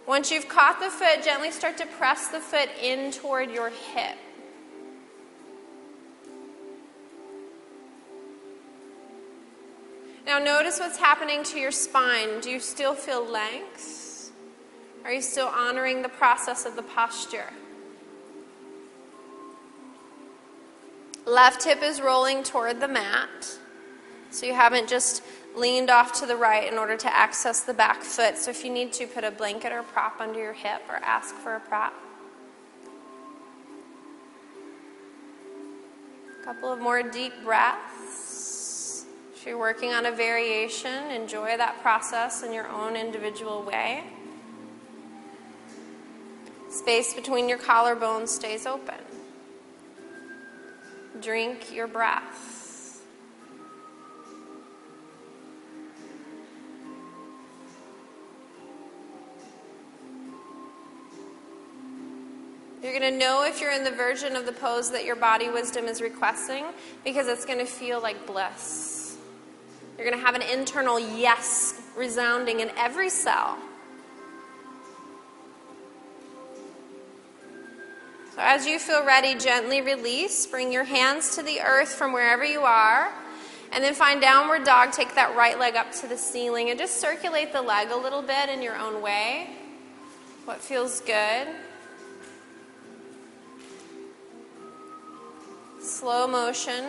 Once you've caught the foot, gently start to press the foot in toward your hip. Now, notice what's happening to your spine. Do you still feel length? Are you still honoring the process of the posture? Left hip is rolling toward the mat. So you haven't just leaned off to the right in order to access the back foot. So if you need to, put a blanket or prop under your hip or ask for a prop. A couple of more deep breaths. If you're working on a variation, enjoy that process in your own individual way. Space between your collarbones stays open. Drink your breath. You're going to know if you're in the version of the pose that your body wisdom is requesting because it's going to feel like bliss. You're going to have an internal yes resounding in every cell. So, as you feel ready, gently release. Bring your hands to the earth from wherever you are. And then find downward dog. Take that right leg up to the ceiling and just circulate the leg a little bit in your own way. What feels good? Slow motion.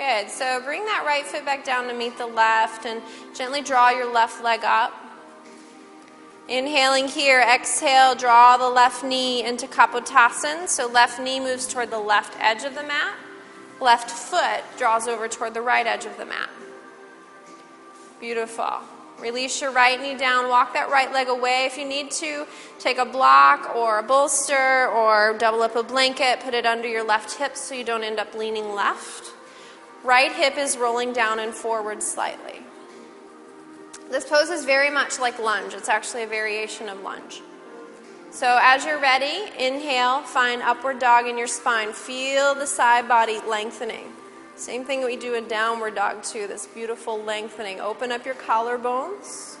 Good. So bring that right foot back down to meet the left and gently draw your left leg up. Inhaling here, exhale, draw the left knee into Kapotasana. So left knee moves toward the left edge of the mat. Left foot draws over toward the right edge of the mat. Beautiful. Release your right knee down, walk that right leg away. If you need to, take a block or a bolster or double up a blanket, put it under your left hip so you don't end up leaning left. Right hip is rolling down and forward slightly. This pose is very much like lunge, it's actually a variation of lunge. So, as you're ready, inhale, find upward dog in your spine. Feel the side body lengthening. Same thing we do in downward dog, too, this beautiful lengthening. Open up your collarbones.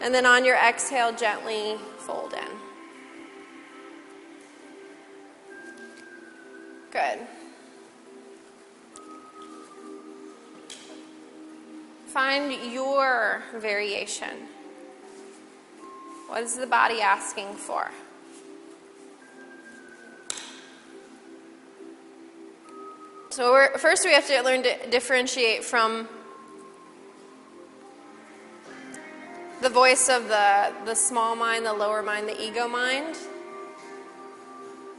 And then on your exhale, gently fold in. Good. Find your variation. What is the body asking for? So first we have to learn to differentiate from the voice of the, the small mind, the lower mind, the ego mind,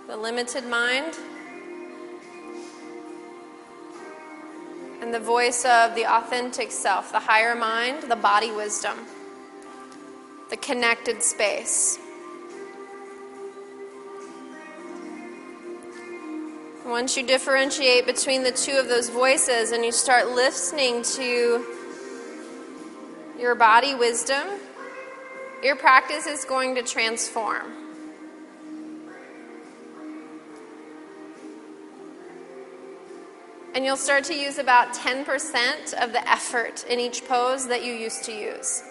the limited mind, and the voice of the authentic self, the higher mind, the body wisdom, the connected space. Once you differentiate between the two of those voices and you start listening to your body wisdom, your practice is going to transform. And you'll start to use about 10% of the effort in each pose that you used to use.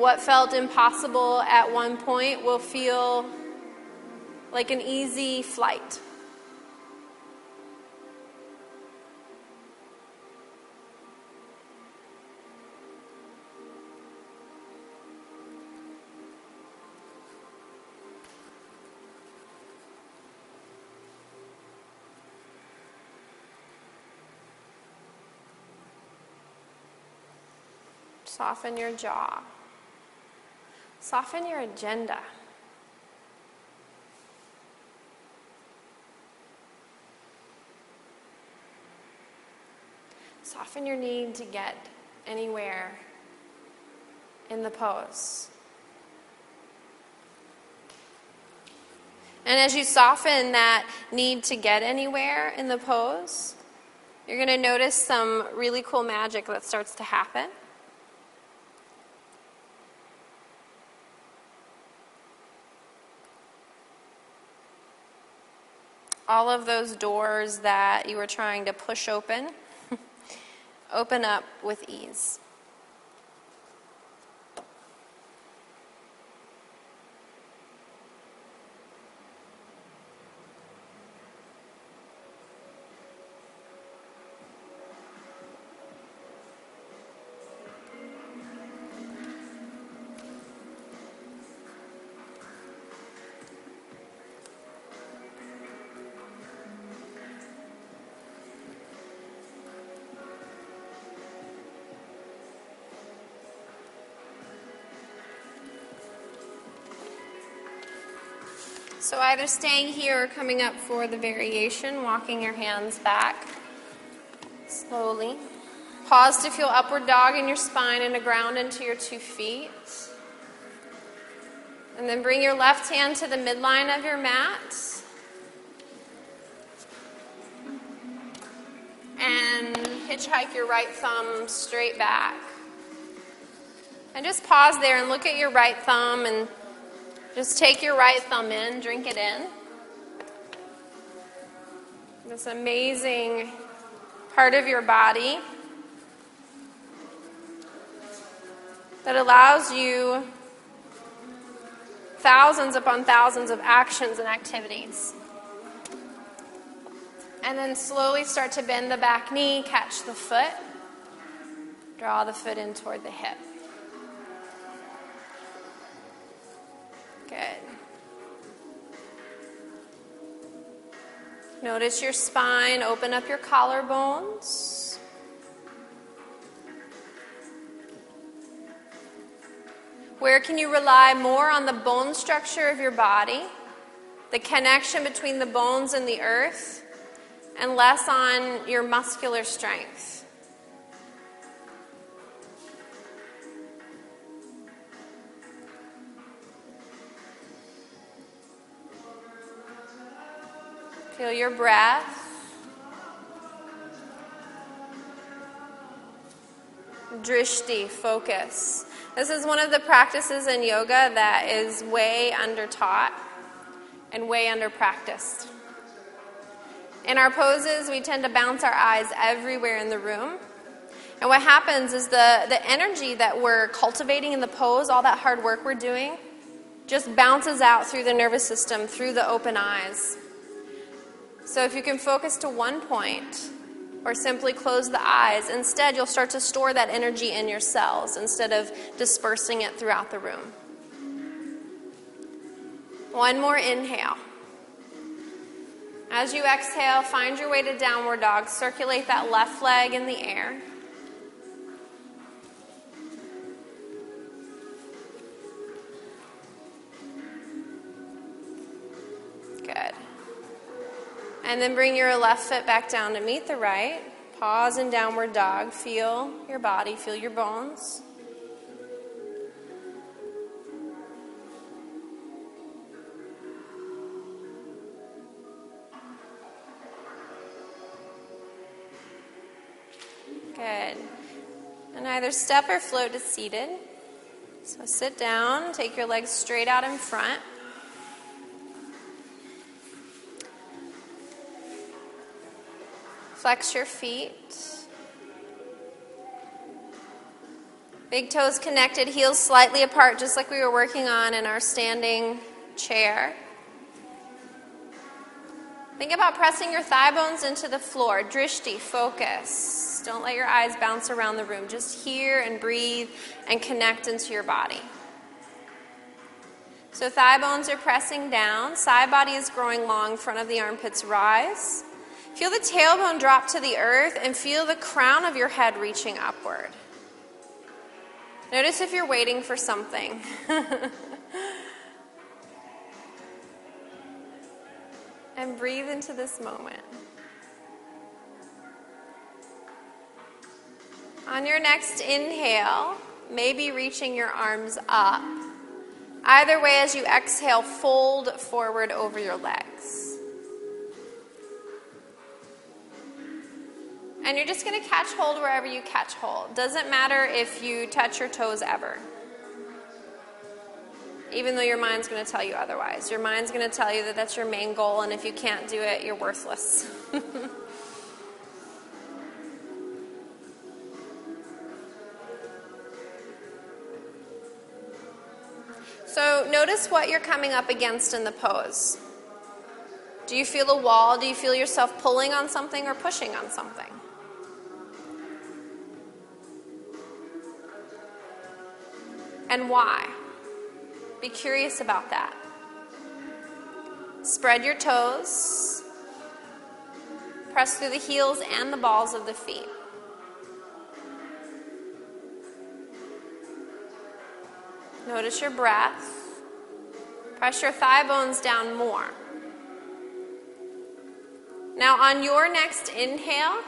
what felt impossible at one point will feel like an easy flight. Soften your jaw. Soften your agenda. Soften your need to get anywhere in the pose. And as you soften that need to get anywhere in the pose, you're going to notice some really cool magic that starts to happen. All of those doors that you were trying to push open open up with ease. Either staying here or coming up for the variation, walking your hands back slowly. Pause to feel upward dog in your spine and a ground into your two feet. And then bring your left hand to the midline of your mat. And hitchhike your right thumb straight back. And just pause there and look at your right thumb and just take your right thumb in, drink it in. This amazing part of your body that allows you thousands upon thousands of actions and activities. And then slowly start to bend the back knee, catch the foot, draw the foot in toward the hip. Good. Notice your spine, open up your collarbones. Where can you rely more on the bone structure of your body, the connection between the bones and the earth, and less on your muscular strength? Feel your breath. Drishti, focus. This is one of the practices in yoga that is way under taught and way under practiced. In our poses, we tend to bounce our eyes everywhere in the room. And what happens is the, the energy that we're cultivating in the pose, all that hard work we're doing, just bounces out through the nervous system, through the open eyes. So if you can focus to one point or simply close the eyes, instead you'll start to store that energy in your cells instead of dispersing it throughout the room. One more inhale. As you exhale, find your way to downward dog. Circulate that left leg in the air. And then bring your left foot back down to meet the right. Pause in downward dog. Feel your body, feel your bones. Good. And either step or float to seated. So sit down, take your legs straight out in front. Flex your feet. Big toes connected, heels slightly apart, just like we were working on in our standing chair. Think about pressing your thigh bones into the floor. Drishti, focus. Don't let your eyes bounce around the room. Just hear and breathe and connect into your body. So, thigh bones are pressing down, side body is growing long, front of the armpits rise. Feel the tailbone drop to the earth and feel the crown of your head reaching upward. Notice if you're waiting for something. and breathe into this moment. On your next inhale, maybe reaching your arms up. Either way, as you exhale, fold forward over your legs. And you're just going to catch hold wherever you catch hold. Doesn't matter if you touch your toes ever. even though your mind's going to tell you otherwise. Your mind's going to tell you that that's your main goal, and if you can't do it, you're worthless. so, notice what you're coming up against in the pose. Do you feel a wall? Do you feel yourself pulling on something or pushing on something? And why? Be curious about that. Spread your toes. Press through the heels and the balls of the feet. Notice your breath. Press your thigh bones down more. Now, on your next inhale,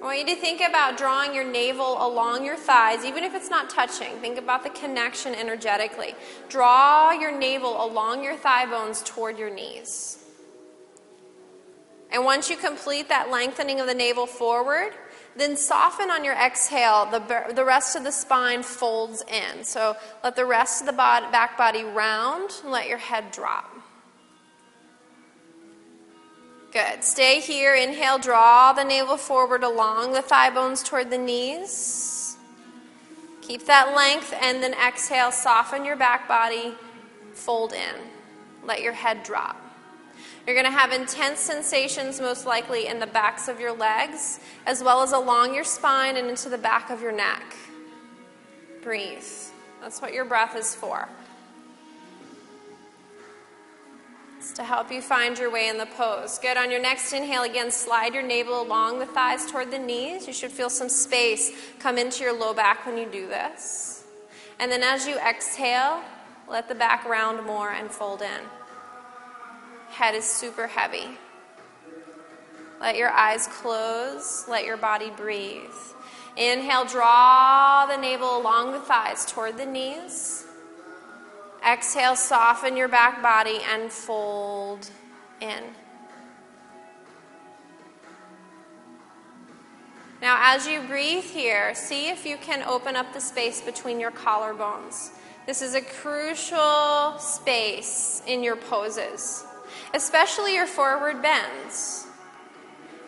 I want you to think about drawing your navel along your thighs, even if it's not touching. Think about the connection energetically. Draw your navel along your thigh bones toward your knees. And once you complete that lengthening of the navel forward, then soften on your exhale. The, the rest of the spine folds in. So let the rest of the back body round and let your head drop. Good. Stay here. Inhale, draw the navel forward along the thigh bones toward the knees. Keep that length, and then exhale, soften your back body, fold in. Let your head drop. You're going to have intense sensations, most likely in the backs of your legs, as well as along your spine and into the back of your neck. Breathe. That's what your breath is for. To help you find your way in the pose. Good. On your next inhale, again, slide your navel along the thighs toward the knees. You should feel some space come into your low back when you do this. And then as you exhale, let the back round more and fold in. Head is super heavy. Let your eyes close. Let your body breathe. Inhale, draw the navel along the thighs toward the knees. Exhale, soften your back body and fold in. Now, as you breathe here, see if you can open up the space between your collarbones. This is a crucial space in your poses, especially your forward bends.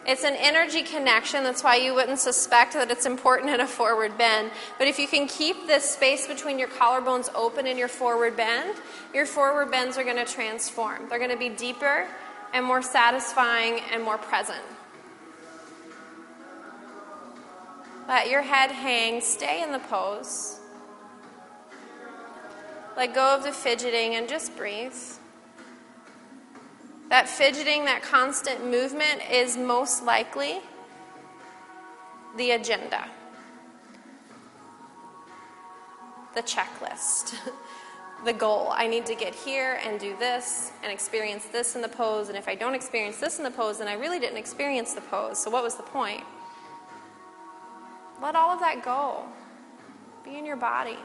It's an energy connection. That's why you wouldn't suspect that it's important in a forward bend. But if you can keep this space between your collarbones open in your forward bend, your forward bends are going to transform. They're going to be deeper and more satisfying and more present. Let your head hang. Stay in the pose. Let go of the fidgeting and just breathe. That fidgeting, that constant movement is most likely the agenda, the checklist, the goal. I need to get here and do this and experience this in the pose. And if I don't experience this in the pose, then I really didn't experience the pose. So, what was the point? Let all of that go. Be in your body.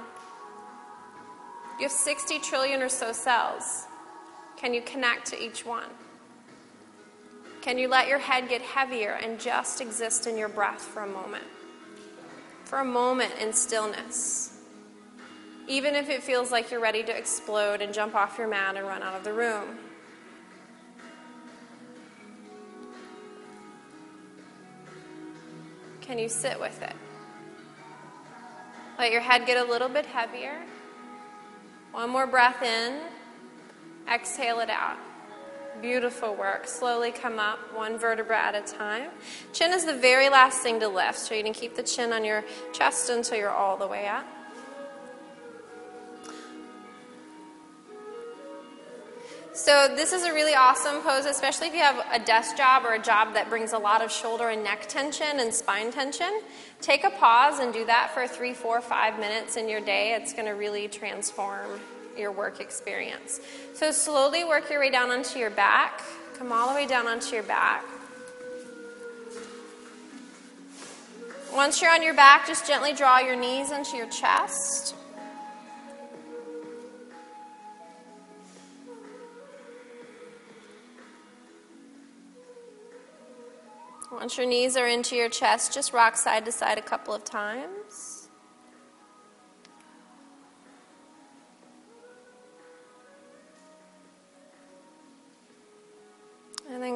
You have 60 trillion or so cells. Can you connect to each one? Can you let your head get heavier and just exist in your breath for a moment? For a moment in stillness. Even if it feels like you're ready to explode and jump off your mat and run out of the room. Can you sit with it? Let your head get a little bit heavier. One more breath in. Exhale it out. Beautiful work. Slowly come up, one vertebra at a time. Chin is the very last thing to lift, so you can keep the chin on your chest until you're all the way up. So, this is a really awesome pose, especially if you have a desk job or a job that brings a lot of shoulder and neck tension and spine tension. Take a pause and do that for three, four, five minutes in your day. It's going to really transform your work experience. So slowly work your way down onto your back. Come all the way down onto your back. Once you're on your back, just gently draw your knees into your chest. Once your knees are into your chest, just rock side to side a couple of times.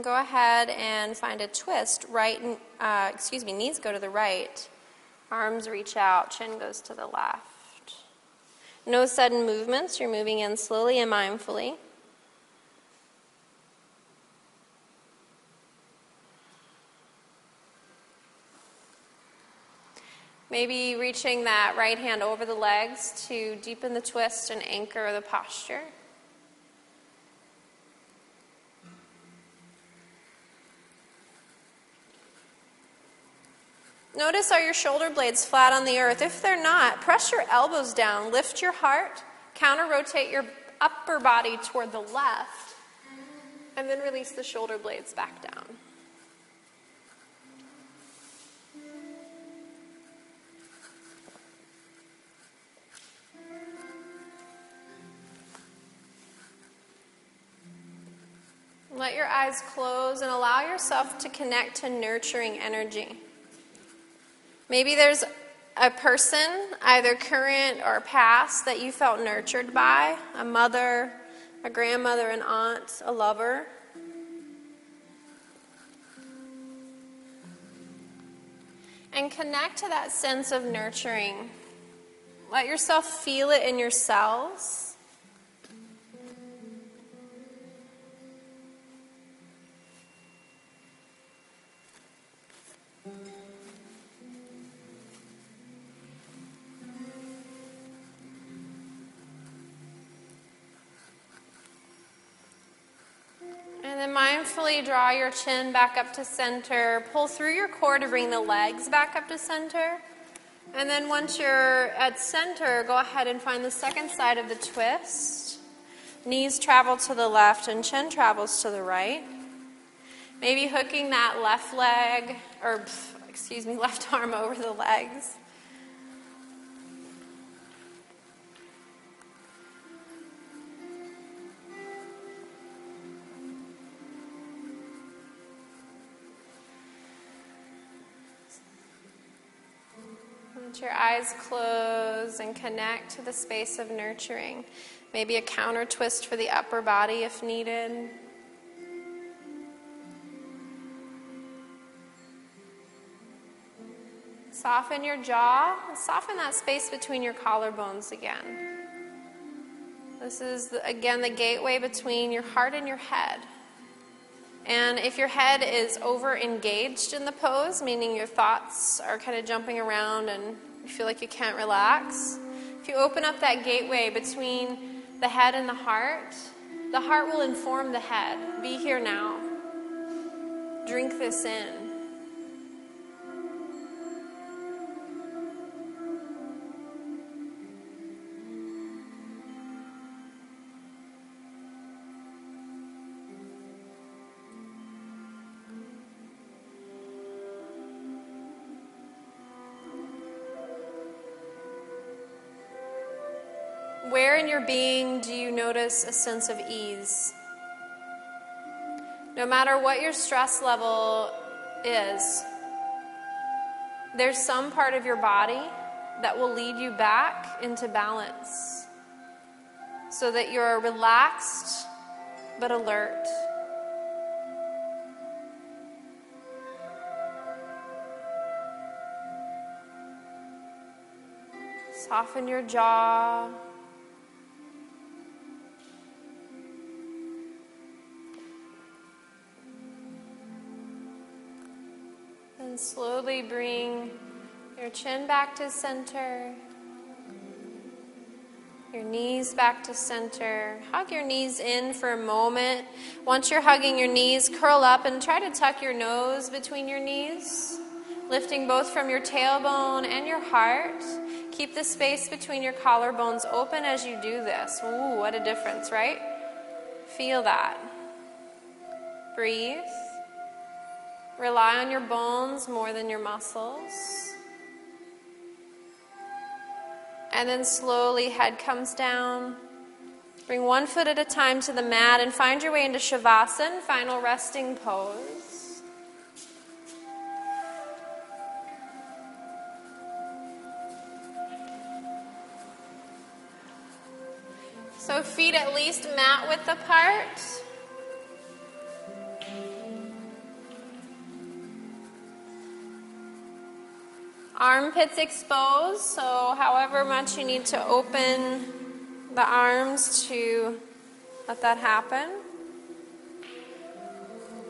Go ahead and find a twist. Right, uh, excuse me, knees go to the right, arms reach out, chin goes to the left. No sudden movements. You're moving in slowly and mindfully. Maybe reaching that right hand over the legs to deepen the twist and anchor the posture. Notice are your shoulder blades flat on the earth? If they're not, press your elbows down, lift your heart, counter rotate your upper body toward the left, and then release the shoulder blades back down. Let your eyes close and allow yourself to connect to nurturing energy. Maybe there's a person, either current or past, that you felt nurtured by a mother, a grandmother, an aunt, a lover. And connect to that sense of nurturing. Let yourself feel it in your mindfully draw your chin back up to center. Pull through your core to bring the legs back up to center. And then once you're at center, go ahead and find the second side of the twist. Knees travel to the left and chin travels to the right. Maybe hooking that left leg, or excuse me, left arm over the legs. Your eyes close and connect to the space of nurturing. Maybe a counter twist for the upper body if needed. Soften your jaw. Soften that space between your collarbones again. This is, again, the gateway between your heart and your head. And if your head is over engaged in the pose, meaning your thoughts are kind of jumping around and you feel like you can't relax, if you open up that gateway between the head and the heart, the heart will inform the head be here now. Drink this in. Where in your being do you notice a sense of ease? No matter what your stress level is, there's some part of your body that will lead you back into balance so that you're relaxed but alert. Soften your jaw. Slowly bring your chin back to center. Your knees back to center. Hug your knees in for a moment. Once you're hugging your knees, curl up and try to tuck your nose between your knees, lifting both from your tailbone and your heart. Keep the space between your collarbones open as you do this. Ooh, what a difference, right? Feel that. Breathe. Rely on your bones more than your muscles. And then slowly, head comes down. Bring one foot at a time to the mat and find your way into Shavasana, final resting pose. So, feet at least mat width apart. Armpits exposed, so however much you need to open the arms to let that happen.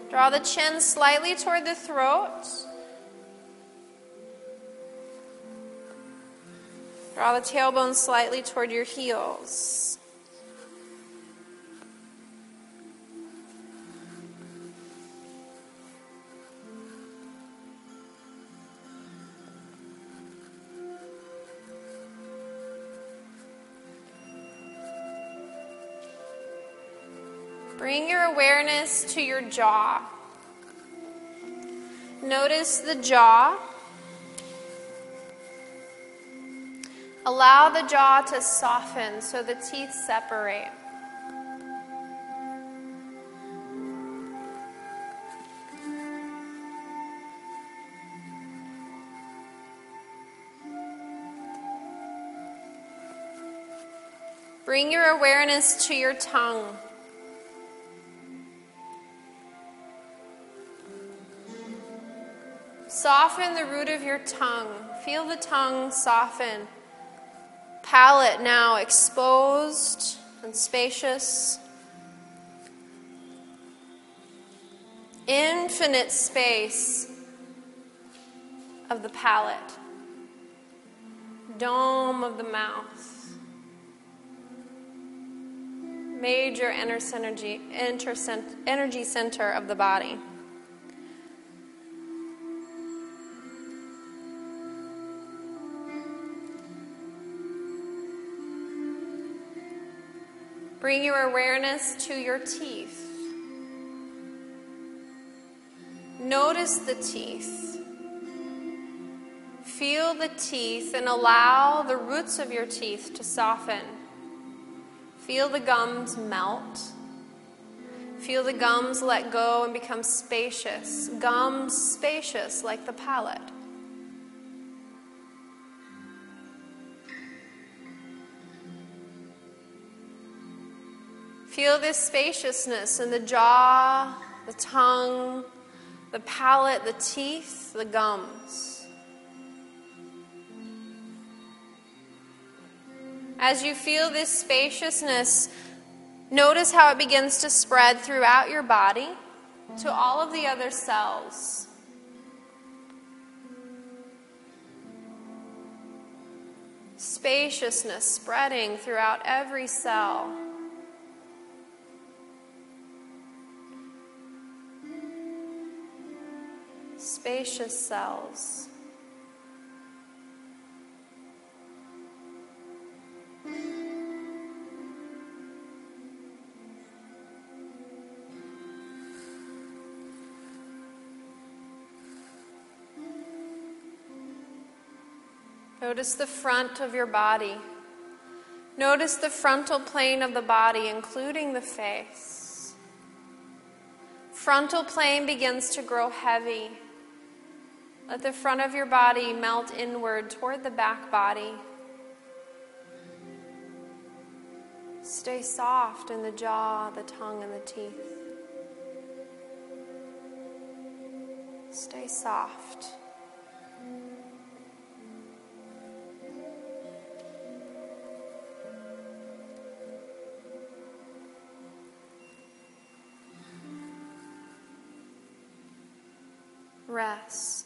Draw the chin slightly toward the throat. Draw the tailbone slightly toward your heels. Bring your awareness to your jaw. Notice the jaw. Allow the jaw to soften so the teeth separate. Bring your awareness to your tongue. Soften the root of your tongue. Feel the tongue soften. Palate now exposed and spacious. Infinite space of the palate. Dome of the mouth. Major energy, energy center of the body. Bring your awareness to your teeth. Notice the teeth. Feel the teeth and allow the roots of your teeth to soften. Feel the gums melt. Feel the gums let go and become spacious. Gums spacious like the palate. Feel this spaciousness in the jaw, the tongue, the palate, the teeth, the gums. As you feel this spaciousness, notice how it begins to spread throughout your body to all of the other cells. Spaciousness spreading throughout every cell. Spacious cells. Notice the front of your body. Notice the frontal plane of the body, including the face. Frontal plane begins to grow heavy. Let the front of your body melt inward toward the back body. Stay soft in the jaw, the tongue, and the teeth. Stay soft. Rest.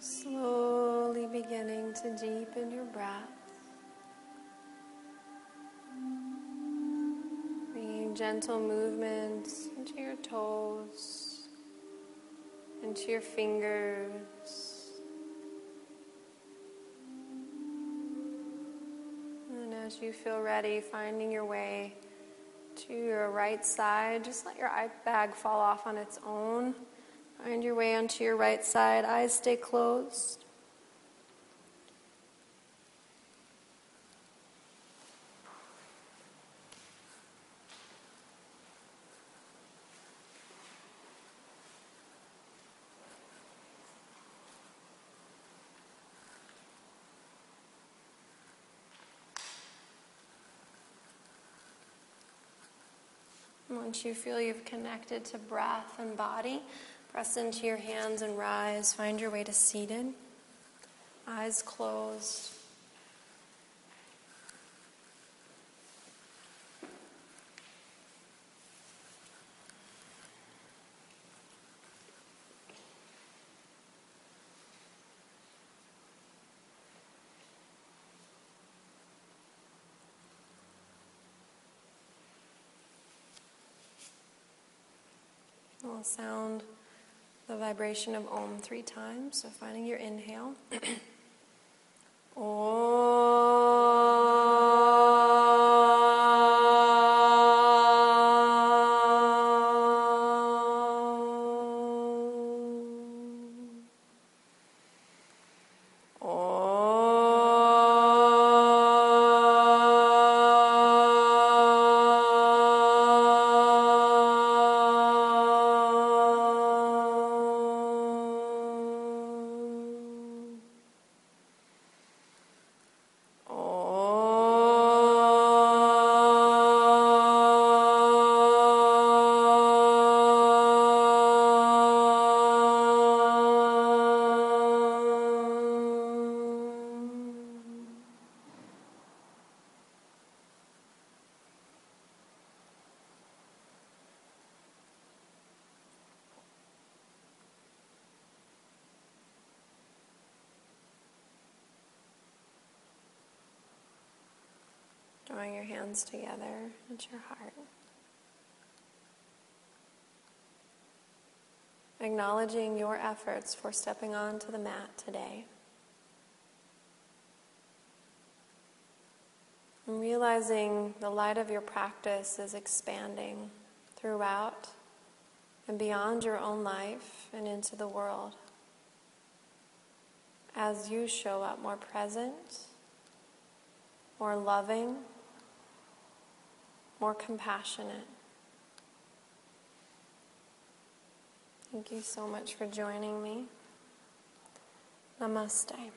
Slowly beginning to deepen your breath. Bringing gentle movements into your toes, into your fingers. And as you feel ready, finding your way to your right side, just let your eye bag fall off on its own. Find your way onto your right side. Eyes stay closed. Once you feel you've connected to breath and body, press into your hands and rise. Find your way to seated. Eyes closed. Sound the vibration of Om three times. So finding your inhale. Drawing hands together at your heart. Acknowledging your efforts for stepping onto the mat today. And realizing the light of your practice is expanding throughout and beyond your own life and into the world as you show up more present, more loving, more compassionate. Thank you so much for joining me. Namaste.